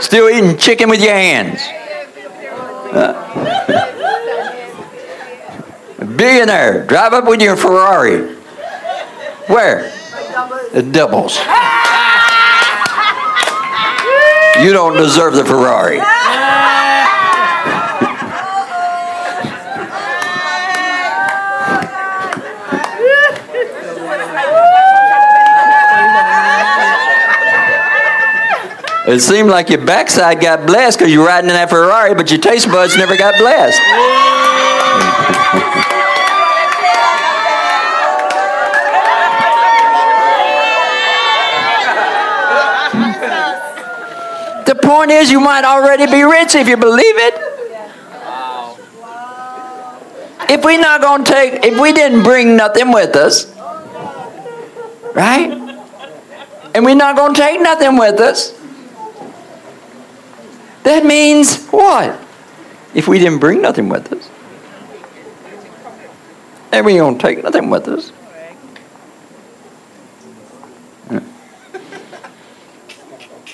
Still eating chicken with your hands. Huh? A billionaire. Drive up with your Ferrari. Where? The doubles. You don't deserve the Ferrari. It seemed like your backside got blessed because you're riding in that Ferrari, but your taste buds never got blessed. The point is, you might already be rich if you believe it. If we not gonna take, if we didn't bring nothing with us, right? And we're not gonna take nothing with us, that means what? If we didn't bring nothing with us, and we don't take nothing with us.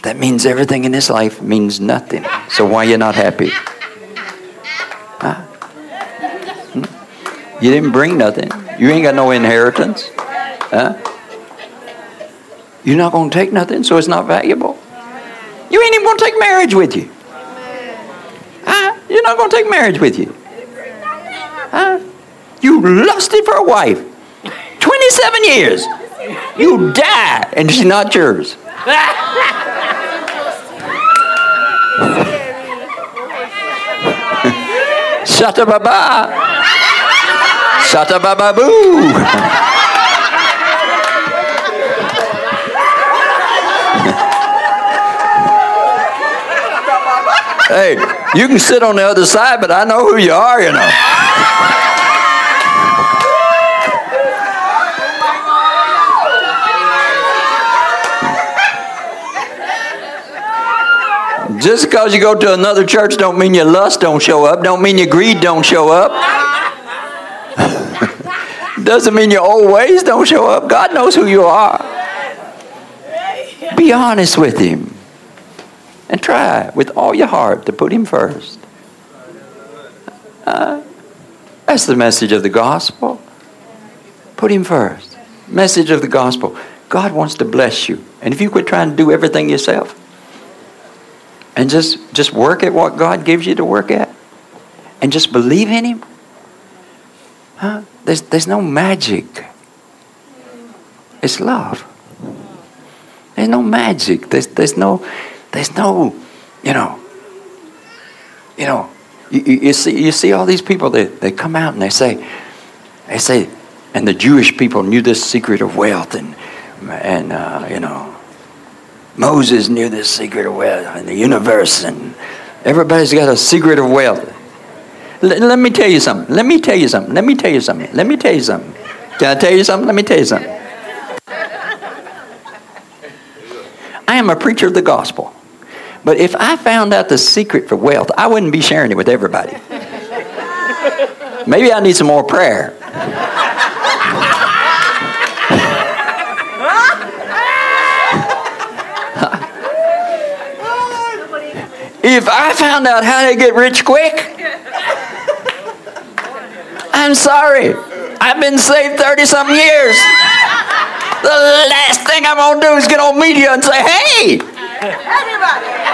That means everything in this life means nothing. So why you not happy? Huh? Hmm? You didn't bring nothing. You ain't got no inheritance. Huh? You're not going to take nothing, so it's not valuable. You ain't even going to take marriage with you. Not going to take marriage with you. Huh? You lusted for a wife. 27 years. You die, and she's not yours. Shut Shata baba. Shata baba boo. hey, you can sit on the other side, but I know who you are, you know. Just because you go to another church don't mean your lust don't show up, don't mean your greed don't show up. Doesn't mean your old ways don't show up. God knows who you are. Be honest with Him. And try with all your heart to put Him first. Uh, that's the message of the gospel. Put Him first. Message of the gospel. God wants to bless you. And if you quit trying to do everything yourself, and just just work at what God gives you to work at and just believe in him huh? there's, there's no magic it's love there's no magic there's, there's no there's no you know you know you, you, see you see all these people they, they come out and they say they say and the Jewish people knew this secret of wealth and and uh, you know Moses knew this secret of wealth and the universe, and everybody's got a secret of wealth. Let, let, me tell you something. Let me tell you something. Let me tell you something. Let me tell you something. Can I tell you something? Let me tell you something. I am a preacher of the gospel. But if I found out the secret for wealth, I wouldn't be sharing it with everybody. Maybe I need some more prayer. if I found out how to get rich quick, I'm sorry. I've been saved 30 something years. The last thing I'm going to do is get on media and say, hey, Everybody.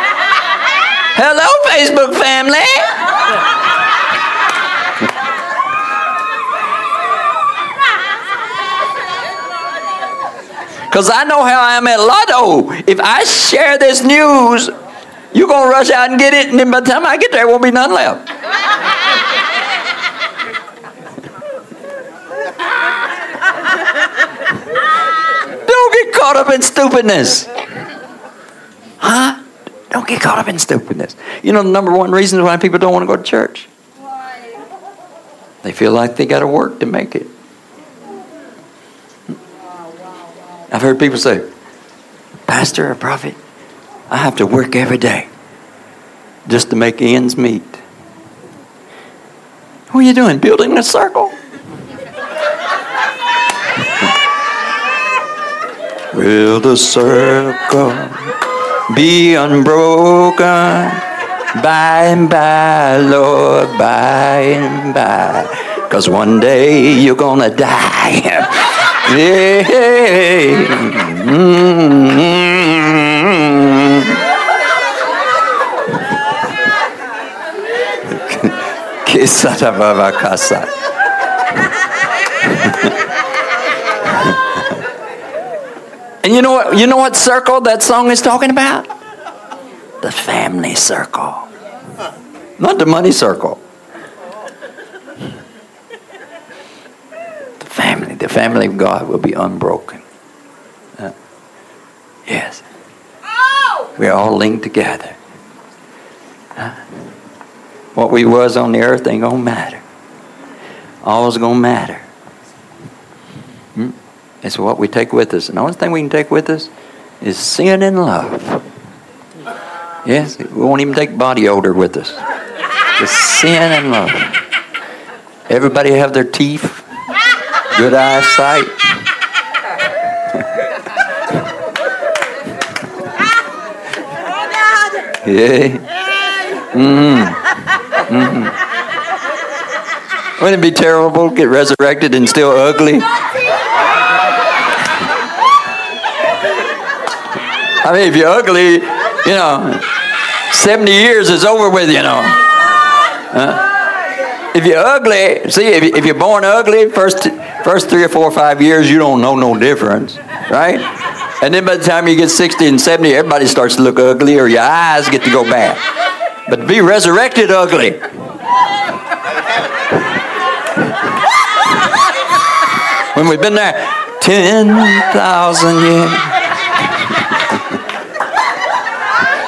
Hello, Facebook family. Because I know how I am at Lotto. If I share this news, you're going to rush out and get it, and then by the time I get there, there won't be none left. Don't get caught up in stupidness. Huh? Don't get caught up in stupidness. You know the number one reason why people don't want to go to church? Why? They feel like they got to work to make it. I've heard people say, Pastor or prophet, I have to work every day just to make ends meet. What are you doing? Building a circle? Build a circle be unbroken by and by, Lord, by and by? Because one day you're to die. yeah. Mm-hmm. And you know what? You know what circle that song is talking about? The family circle, not the money circle. The family, the family of God will be unbroken. Uh, yes, we're all linked together. Uh, what we was on the earth ain't gonna matter. All's gonna matter. It's what we take with us. And the only thing we can take with us is sin and love. Yes, we won't even take body odor with us. Just sin and love. Everybody have their teeth, good eyesight. Yeah. Mm. Mm. Wouldn't it be terrible get resurrected and still ugly? I mean, if you're ugly, you know, 70 years is over with, you know. Huh? If you're ugly, see, if, you're born ugly, first, first three or four or five years, you don't know no difference, right? And then by the time you get 60 and 70, everybody starts to look ugly or your eyes get to go bad. But be resurrected ugly. When we've been there 10,000 years.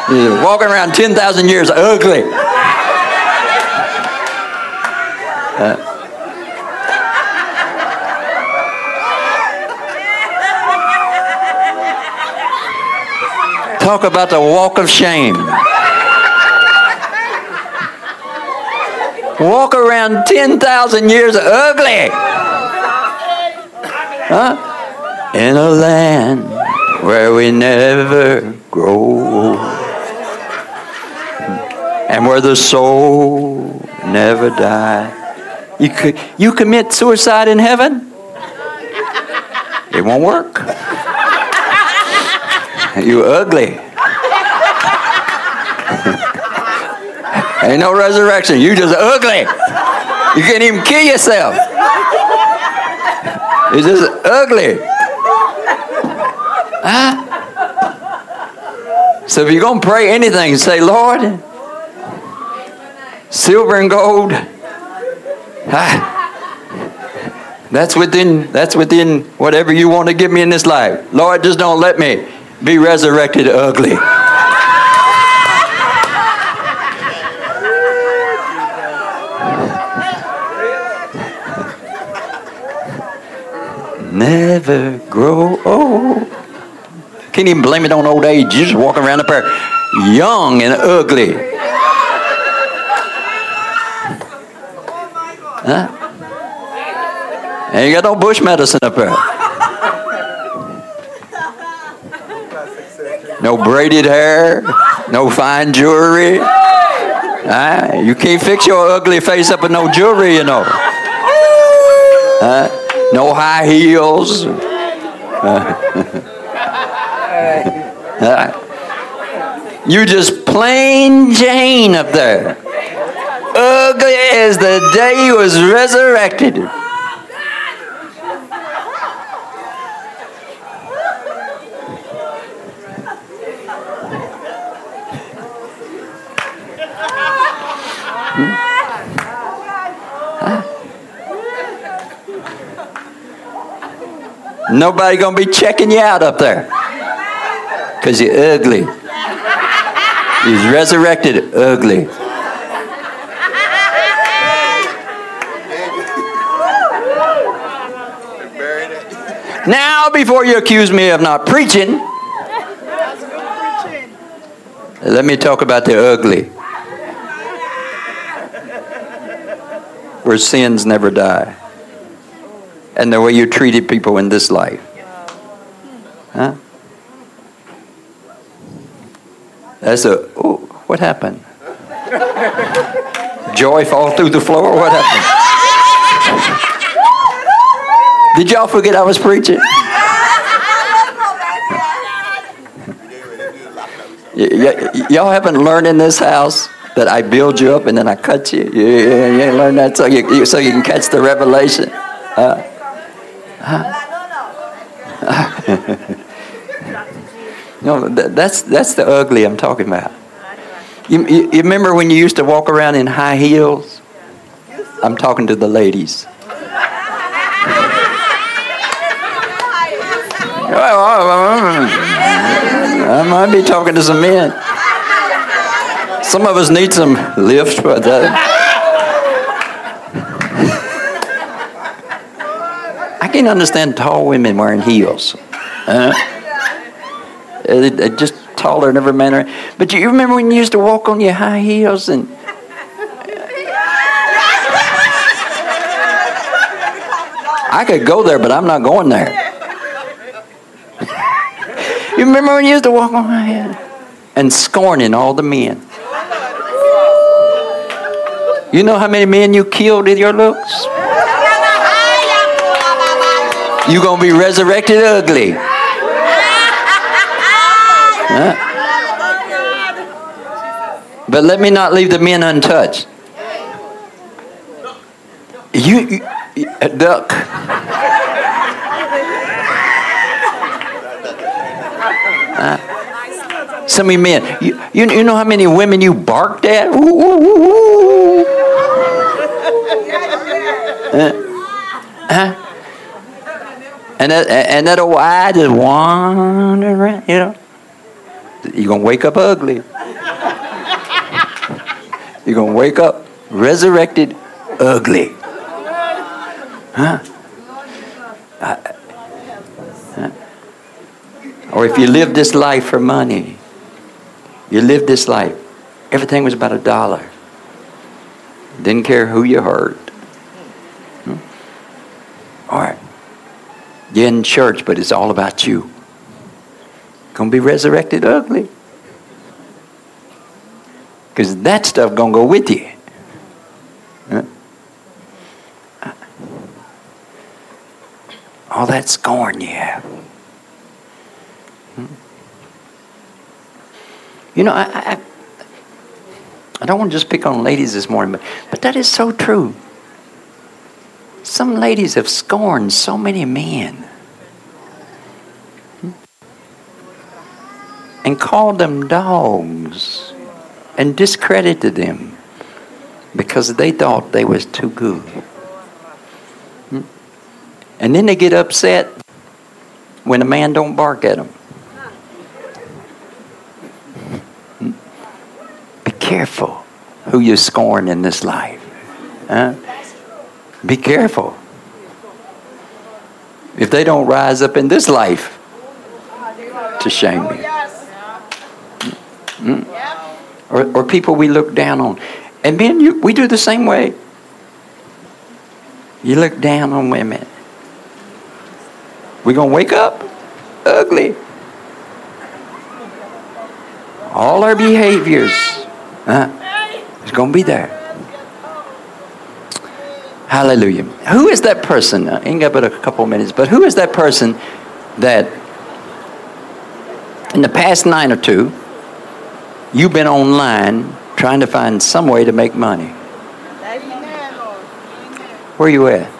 You're walking around 10,000 years ugly. Uh, talk about the walk of shame. Walk around 10,000 years ugly. Huh? In a land where we never grow and where the soul never die. You you commit suicide in heaven? It won't work. You ugly. Ain't no resurrection. You just ugly. You can't even kill yourself. You're just ugly. Huh? So if you're going to pray anything, say, Lord, silver and gold, ah, that's within, that's within whatever you want to give me in this life. Lord, just don't let me be resurrected ugly. Never grow old. Can't even blame it on old age. You're just walking around up there young and ugly. Huh? Ain't got no bush medicine up there. No braided hair, no fine jewelry. Huh? You can't fix your ugly face up with no jewelry, you know. Huh? No high heels. you just plain Jane up there. Ugly as the day he was resurrected. Nobody gonna be checking you out up there. Because you're ugly. He's resurrected ugly. Now, before you accuse me of not preaching, let me talk about the ugly. Where sins never die. And the way you treated people in this life. Huh? That's a, oh, what happened? Joy fall through the floor? What happened? Did y'all forget I was preaching? Y- y- y'all haven't learned in this house that I build you up and then I cut you. You, you, you ain't learned that so you, so you can catch the revelation. Uh, no, that, that's that's the ugly I'm talking about. You, you, you remember when you used to walk around in high heels? I'm talking to the ladies. I might be talking to some men. Some of us need some lift, but that. I can't understand tall women wearing heels. Uh, just taller than every man. But you remember when you used to walk on your high heels and I could go there, but I'm not going there. You remember when you used to walk on high heels and scorning all the men? You know how many men you killed with your looks? You gonna be resurrected ugly. Huh? But let me not leave the men untouched. You, you, you duck. Of you men, you, you, you know how many women you barked at? Ooh, ooh, ooh, ooh. Huh? And that, and that old eye just wandering around, you know. You're going to wake up ugly. You're going to wake up resurrected ugly. Huh? I-? Or if you live this life for money, you live this life, everything was about a dollar. Didn't care who you hurt. Hmm? All right. You're in church, but it's all about you. Gonna be resurrected ugly. Because that stuff gonna go with you. Huh? All that scorn you have. You know, I, I, I don't want to just pick on ladies this morning, but, but that is so true. Some ladies have scorned so many men and called them dogs and discredited them because they thought they was too good. Hmm? And then they get upset when a man don't bark at them. Hmm? Be careful who you scorn in this life. Huh? Be careful. If they don't rise up in this life to shame you. Mm. Or, or people we look down on. And men, you, we do the same way. You look down on women. We're going to wake up ugly. All our behaviors uh, is going to be there. Hallelujah. Who is that person? I ain't got but a couple minutes, but who is that person that in the past nine or two, you've been online trying to find some way to make money? Where you at?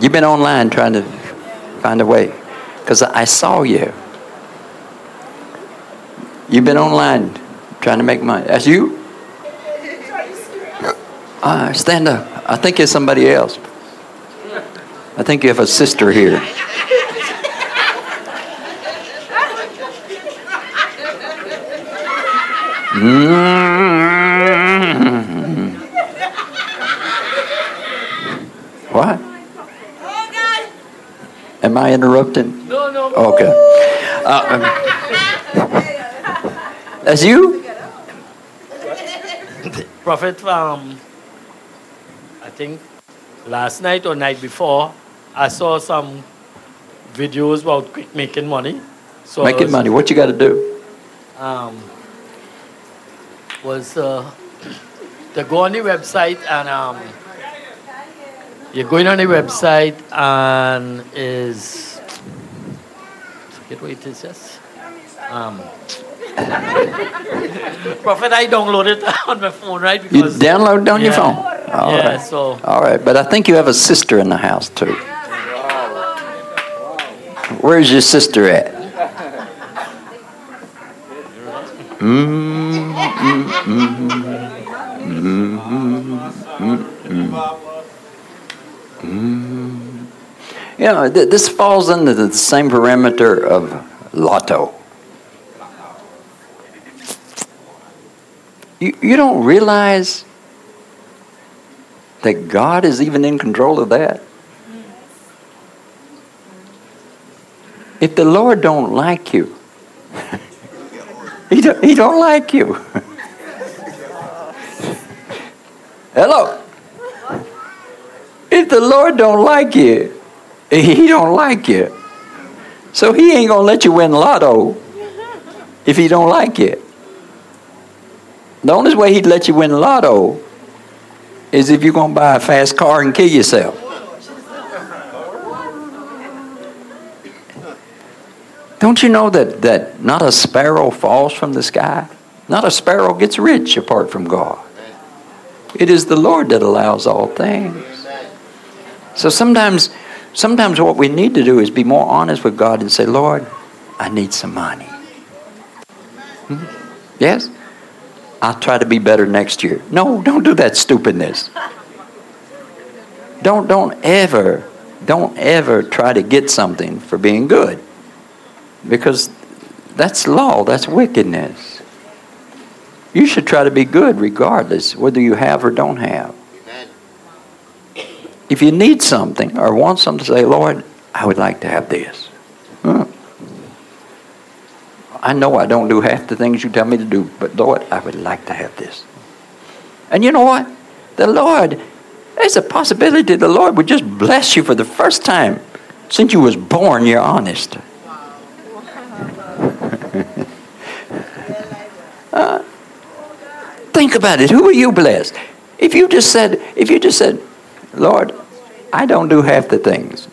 You've been online trying to find a way. Because I saw you. You've been online trying to make money. That's you? Uh, stand up. I think it's somebody else. I think you have a sister here. Mm-hmm. What? Am I interrupting? No, no. Okay. Uh, um, that's you? Prophet, um, I think last night or night before, I saw some videos about quick making money. So Making money. What you got to do? um, was uh, to go on the website and um, you're going on the website and is forget what it is yes um, Prophet I downloaded it on my phone right You download it on your phone. All yeah right. so All right, but I think you have a sister in the house too. Where's your sister at? Mm, mm, mm, mm, mm, mm, mm. You know, th- this falls under the same parameter of lotto. You, you don't realize that God is even in control of that? If the Lord don't like you, he don't, he don't like you. Hello. If the Lord don't like you, he don't like you. So he ain't gonna let you win lotto if he don't like you. The only way he'd let you win lotto is if you're going to buy a fast car and kill yourself. Don't you know that, that not a sparrow falls from the sky? Not a sparrow gets rich apart from God. It is the Lord that allows all things. So sometimes, sometimes what we need to do is be more honest with God and say, Lord, I need some money. Hmm? Yes? I'll try to be better next year. No, don't do that stupidness. Don't don't ever don't ever try to get something for being good. Because that's law, that's wickedness. You should try to be good regardless whether you have or don't have. If you need something or want something, say, Lord, I would like to have this. I know I don't do half the things you tell me to do, but Lord, I would like to have this. And you know what? The Lord, there's a possibility the Lord would just bless you for the first time since you was born, you're honest. Uh, think about it. Who are you blessed? If you just said, if you just said, Lord, I don't do half the things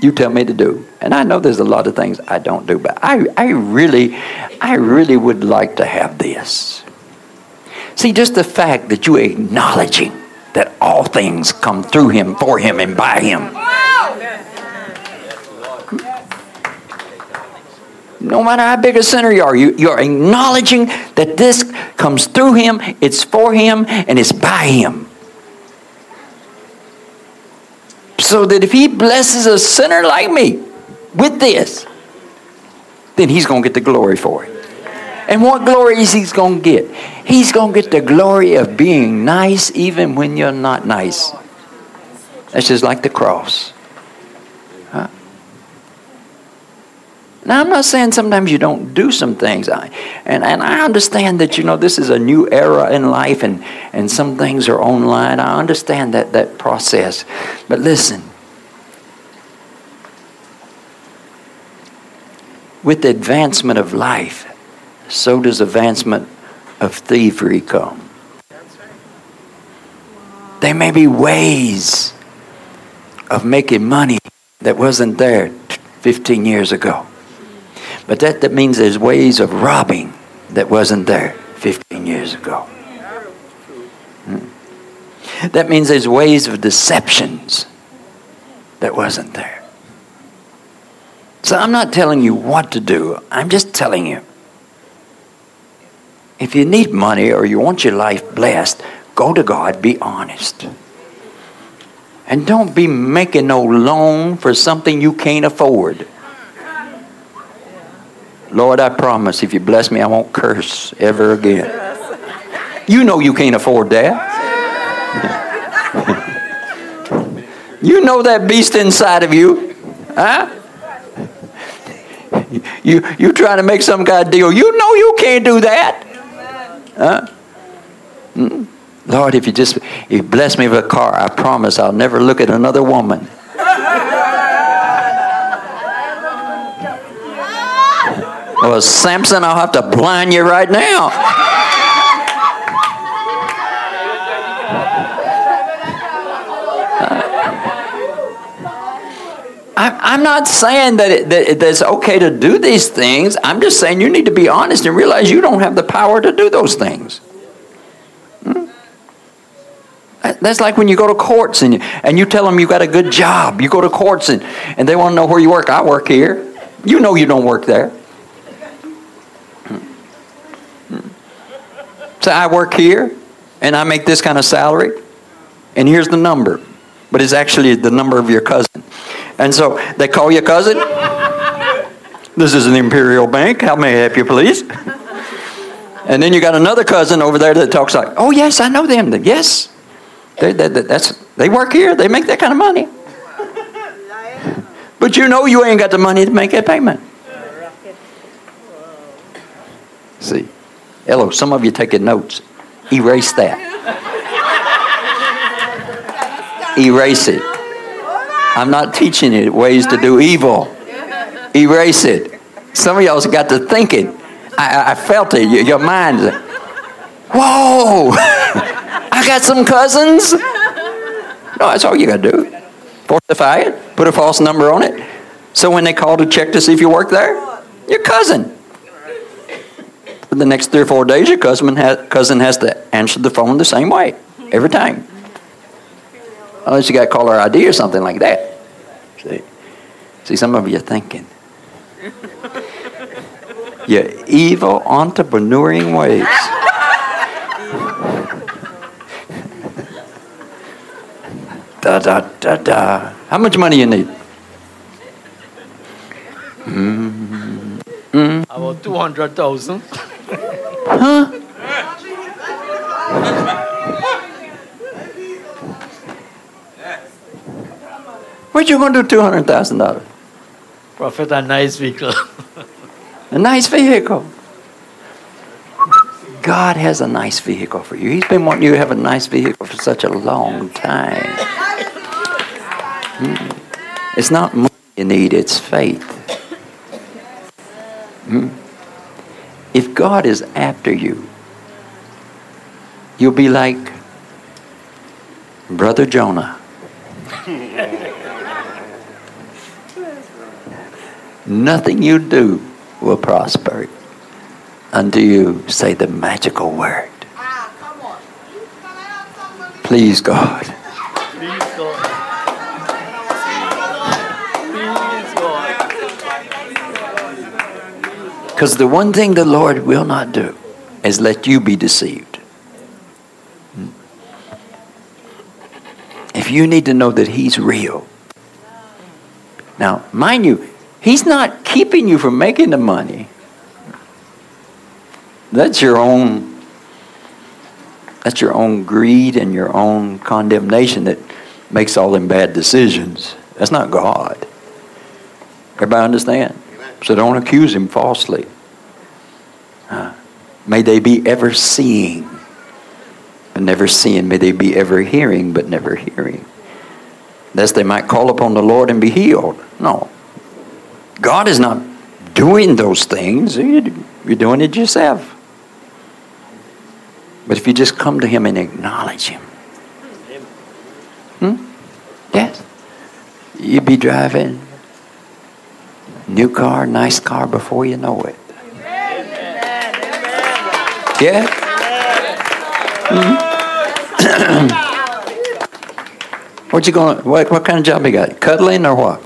you tell me to do. And I know there's a lot of things I don't do, but I, I really, I really would like to have this. See, just the fact that you acknowledging that all things come through him, for him, and by him. No matter how big a sinner you are, you, you're acknowledging that this comes through him, it's for him, and it's by him. So that if he blesses a sinner like me with this, then he's going to get the glory for it. And what glory is he going to get? He's going to get the glory of being nice even when you're not nice. That's just like the cross. Now, I'm not saying sometimes you don't do some things, I, and, and I understand that, you know, this is a new era in life and, and some things are online. I understand that, that process. But listen, with the advancement of life, so does advancement of thievery come. There may be ways of making money that wasn't there 15 years ago. But that, that means there's ways of robbing that wasn't there 15 years ago. Hmm. That means there's ways of deceptions that wasn't there. So I'm not telling you what to do. I'm just telling you. If you need money or you want your life blessed, go to God, be honest. And don't be making no loan for something you can't afford. Lord, I promise if you bless me, I won't curse ever again. You know you can't afford that. you know that beast inside of you. Huh? You, you trying to make some kind of deal. You know you can't do that. Huh? Mm. Lord, if you just if you bless me with a car, I promise I'll never look at another woman. Well, Samson, I'll have to blind you right now. I'm not saying that, it, that it's okay to do these things. I'm just saying you need to be honest and realize you don't have the power to do those things. Hmm? That's like when you go to courts and you, and you tell them you got a good job. You go to courts and, and they want to know where you work. I work here. You know you don't work there. So I work here and I make this kind of salary, and here's the number. But it's actually the number of your cousin. And so they call your cousin. This is an Imperial Bank. How may I help you, please? And then you got another cousin over there that talks like, "Oh yes, I know them. Yes, they, they, that's they work here. They make that kind of money." But you know you ain't got the money to make that payment. See. Hello, some of you taking notes. Erase that. Erase it. I'm not teaching you ways to do evil. Erase it. Some of y'all got to thinking. I, I felt it. Your, your mind. Whoa! I got some cousins. No, that's all you got to do. Fortify it. Put a false number on it. So when they call to check to see if you work there, your cousin for the next three or four days, your cousin has, cousin has to answer the phone the same way every time. Unless you got caller ID or something like that. See, see some of you are thinking. Your evil entrepreneuring ways. da da da da. How much money you need? Mm. Mm. About two hundred thousand. Huh? What you do two hundred thousand dollars? Prophet a nice vehicle. a nice vehicle. God has a nice vehicle for you. He's been wanting you to have a nice vehicle for such a long time. Hmm. It's not money you need, it's faith. Hmm. If God is after you, you'll be like Brother Jonah. Nothing you do will prosper until you say the magical word. Please, God. Because the one thing the Lord will not do is let you be deceived. Hmm. If you need to know that He's real. Now, mind you, He's not keeping you from making the money. That's your own that's your own greed and your own condemnation that makes all them bad decisions. That's not God. Everybody understand? So don't accuse him falsely. Uh, may they be ever seeing, but never seeing. May they be ever hearing, but never hearing. Lest they might call upon the Lord and be healed. No. God is not doing those things. You're doing it yourself. But if you just come to Him and acknowledge Him, hmm? yes, you'd be driving new car, nice car before you know it. Yeah. Mm-hmm. what you going? What what kind of job you got? Cuddling or what?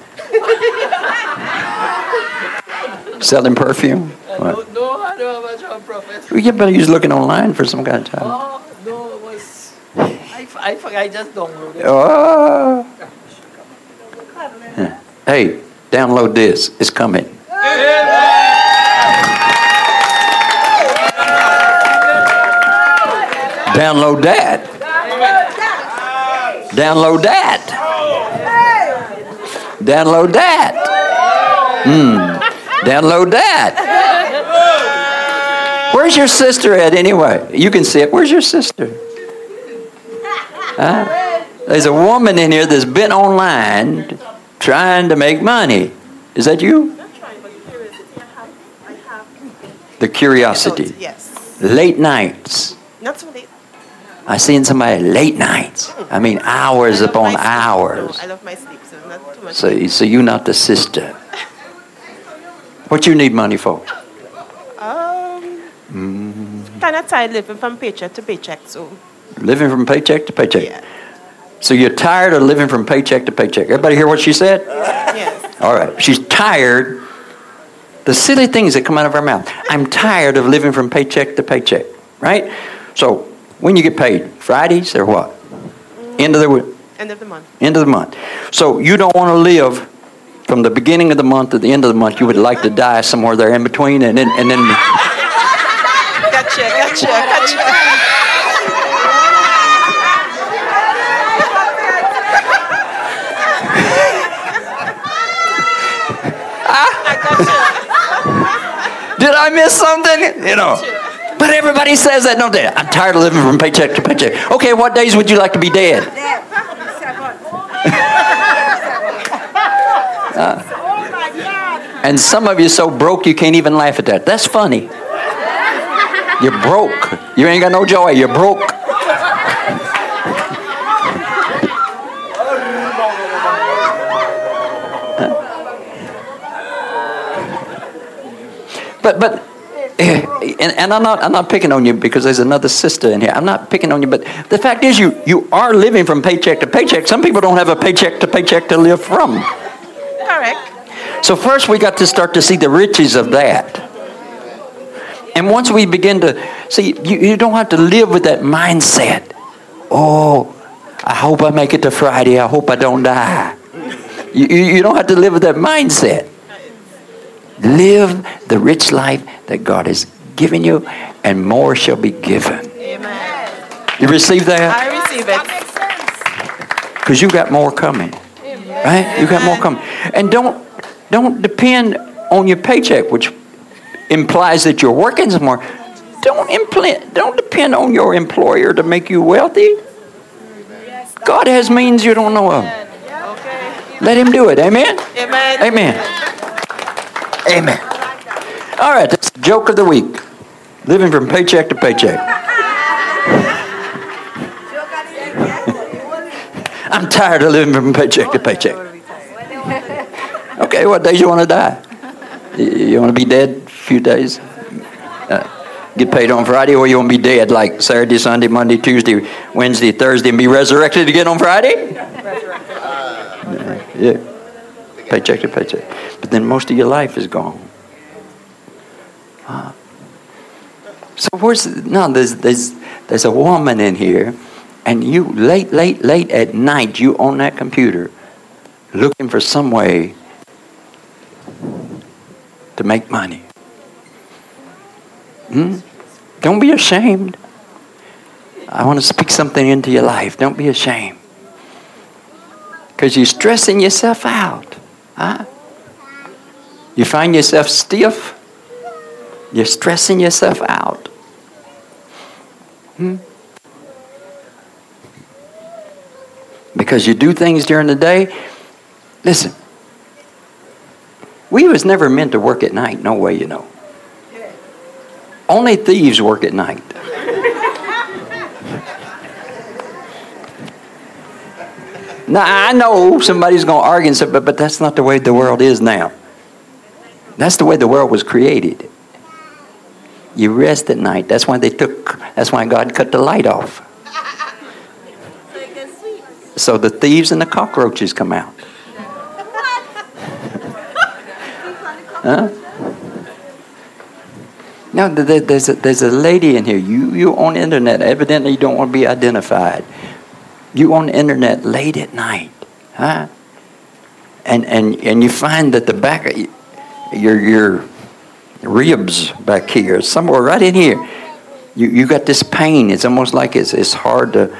Selling perfume? What? No, I don't have a job, Prophet. Yeah, but was looking online for some kind of job. Oh, no, it was. I, I, I just downloaded it. Oh. Hey, download this. It's coming. Download that. Download that. Download that. Hmm. Download that. Where's your sister at anyway? You can see it. Where's your sister? Huh? There's a woman in here that's been online trying to make money. Is that you? Not trying, I have, I have. The curiosity. Yes. Late nights. Not so late. I seen somebody late nights. I mean hours I upon hours. No, I love my sleep, so not too much. So, so you not the sister. What you need money for? um, Mm. kind of tired living from paycheck to paycheck, so Living from paycheck to paycheck. yeah. So you're tired of living from paycheck to paycheck. Everybody hear what she said? Yes. All right. She's tired. The silly things that come out of our mouth. I'm tired of living from paycheck to paycheck. Right? So when you get paid, Fridays or what? Mm. End of the week. End of the month. End of the month. So you don't want to live from the beginning of the month to the end of the month. You would like to die somewhere there in between, and then and then. Gotcha, gotcha, gotcha. Did I miss something? You know. But everybody says that, don't they? I'm tired of living from paycheck to paycheck. Okay, what days would you like to be dead? Uh, and some of you so broke you can't even laugh at that. That's funny. You're broke. You ain't got no joy. You're broke. But but and, and I'm not I'm not picking on you because there's another sister in here. I'm not picking on you, but the fact is you you are living from paycheck to paycheck. Some people don't have a paycheck to paycheck to live from. Correct. So first we got to start to see the riches of that. And once we begin to see, you, you don't have to live with that mindset. Oh, I hope I make it to Friday. I hope I don't die. You, you you don't have to live with that mindset. Live the rich life that God has given you, and more shall be given. Amen. You receive that? I receive it. Because you got more coming. Amen. Right? You got more coming. And don't don't depend on your paycheck, which implies that you're working some more. Don't impl- don't depend on your employer to make you wealthy. God has means you don't know of. Okay. Let him do it. Amen? Amen. Amen. Amen. All right, that's the joke of the week. Living from paycheck to paycheck. I'm tired of living from paycheck to paycheck. Okay, what days you want to die? You- want to be dead a few days? Uh, get paid on Friday, or you want to be dead like Saturday, Sunday, Monday, Tuesday, Wednesday, Thursday, and be resurrected again on Friday? Yeah. Paycheck to paycheck. But then most of your life is gone. Huh? So where's no? There's there's there's a woman in here, and you late late late at night you on that computer, looking for some way to make money. Hmm? Don't be ashamed. I want to speak something into your life. Don't be ashamed. Because you're stressing yourself out. Huh? You find yourself stiff. You're stressing yourself out. Hmm? Because you do things during the day. Listen, we was never meant to work at night. No way, you know. Only thieves work at night. Now, I know somebody's going to argue and say, but, but that's not the way the world is now. That's the way the world was created. You rest at night. That's why they took, that's why God cut the light off. So the thieves and the cockroaches come out. huh? Now, there's a, there's a lady in here. You, you on the internet. Evidently, you don't want to be identified. You on the internet late at night. Huh? And, and, and you find that the back of your, your ribs back here, somewhere right in here, you, you got this pain. It's almost like it's, it's hard to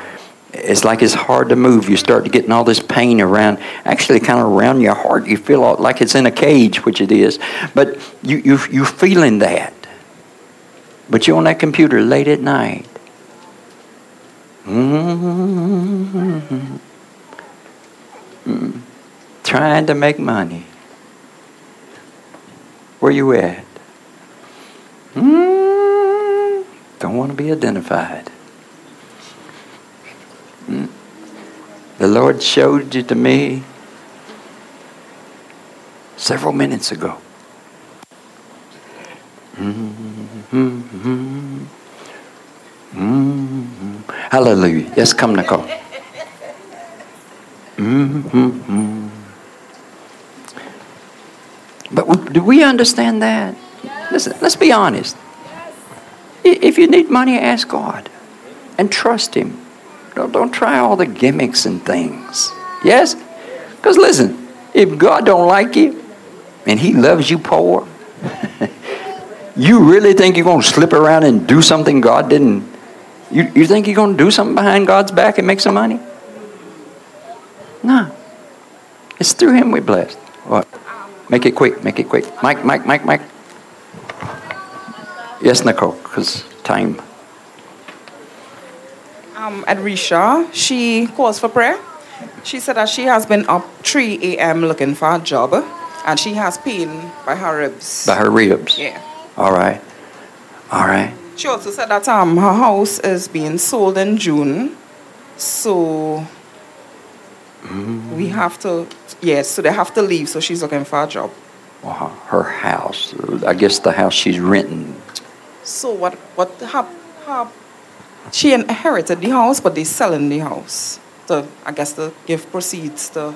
it's like it's hard to move. You start to getting all this pain around, actually kind of around your heart. You feel like it's in a cage, which it is. But you, you, you're feeling that. But you're on that computer late at night. Mm-hmm. Mm. Trying to make money. Where you at? Mm. Don't want to be identified. Mm. The Lord showed you to me several minutes ago. Mm-hmm. Mm-hmm. Hallelujah. Yes, come, Nicole. Mm-hmm. But do we understand that? Listen, let's be honest. If you need money, ask God and trust Him. Don't, don't try all the gimmicks and things. Yes? Because listen, if God don't like you and He loves you poor, you really think you're going to slip around and do something God didn't? You, you think you're going to do something behind God's back and make some money? No. It's through Him we blessed. What? Make it quick. Make it quick. Mike, Mike, Mike, Mike. Yes, Nicole, because time. Um, Adrisha, she calls for prayer. She said that she has been up 3 a.m. looking for a job and she has pain by her ribs. By her ribs? Yeah. All right. All right. She also said that um, her house is being sold in June. So mm. we have to, yes, so they have to leave. So she's looking for a job. Well, her house, I guess the house she's renting. So what, what, her, her, she inherited the house, but they're selling the house. To, I guess to give proceeds to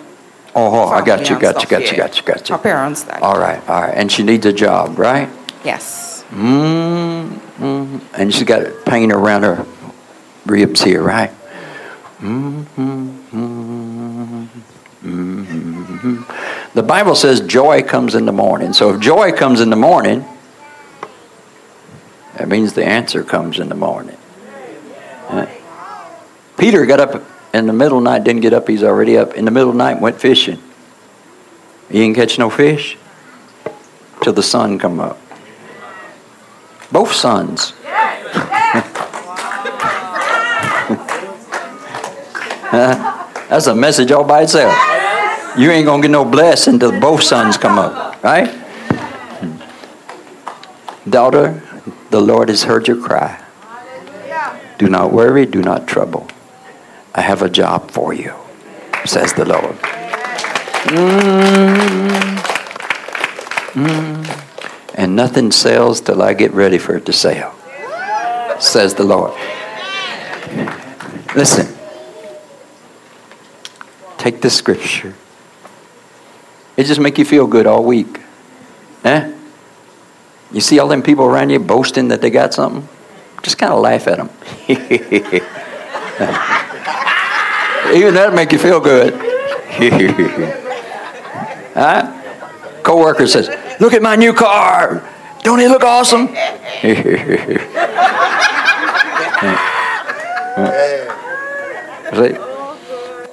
Oh, I got you, got you, got you, got you, got you. Her parents died. All right, all right. And she needs a job, right? Yes. Mm-hmm. And she's got pain around her ribs here, right? Mm-hmm. Mm-hmm. The Bible says joy comes in the morning. So if joy comes in the morning, that means the answer comes in the morning. Peter got up in the middle of the night, didn't get up, he's already up. In the middle of the night, went fishing. He didn't catch no fish till the sun come up. Both sons. That's a message all by itself. You ain't gonna get no blessing until both sons come up, right? Daughter, the Lord has heard your cry. Do not worry, do not trouble. I have a job for you, says the Lord. Mm, mm, and nothing sells till I get ready for it to sell, says the Lord. Listen, take the scripture. It just make you feel good all week. Eh? You see all them people around you boasting that they got something? Just kind of laugh at them. Even that make you feel good. huh? coworker says, "Look at my new car. Don't it look awesome?" See?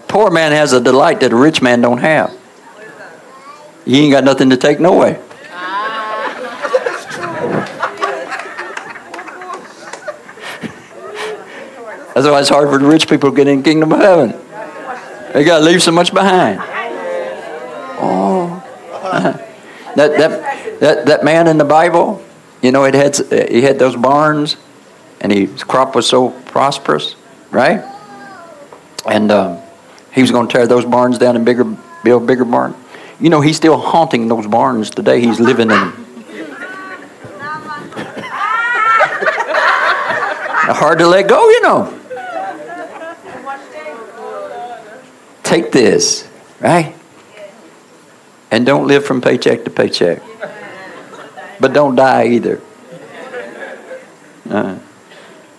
Poor man has a delight that a rich man don't have. He ain't got nothing to take no way. That's why it's hard for the rich people to get in the kingdom of heaven. They got to leave so much behind. Oh. That, that, that, that man in the Bible, you know, it had, he had those barns and his crop was so prosperous, right? And um, he was going to tear those barns down and bigger, build bigger barn. You know, he's still haunting those barns today. He's living in them. Hard to let go, you know. Take this, right? And don't live from paycheck to paycheck. But don't die either. Uh,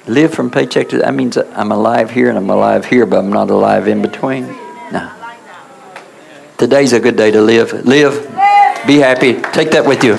live from paycheck to that means I'm alive here and I'm alive here, but I'm not alive in between. No. Today's a good day to live. Live. Be happy. Take that with you.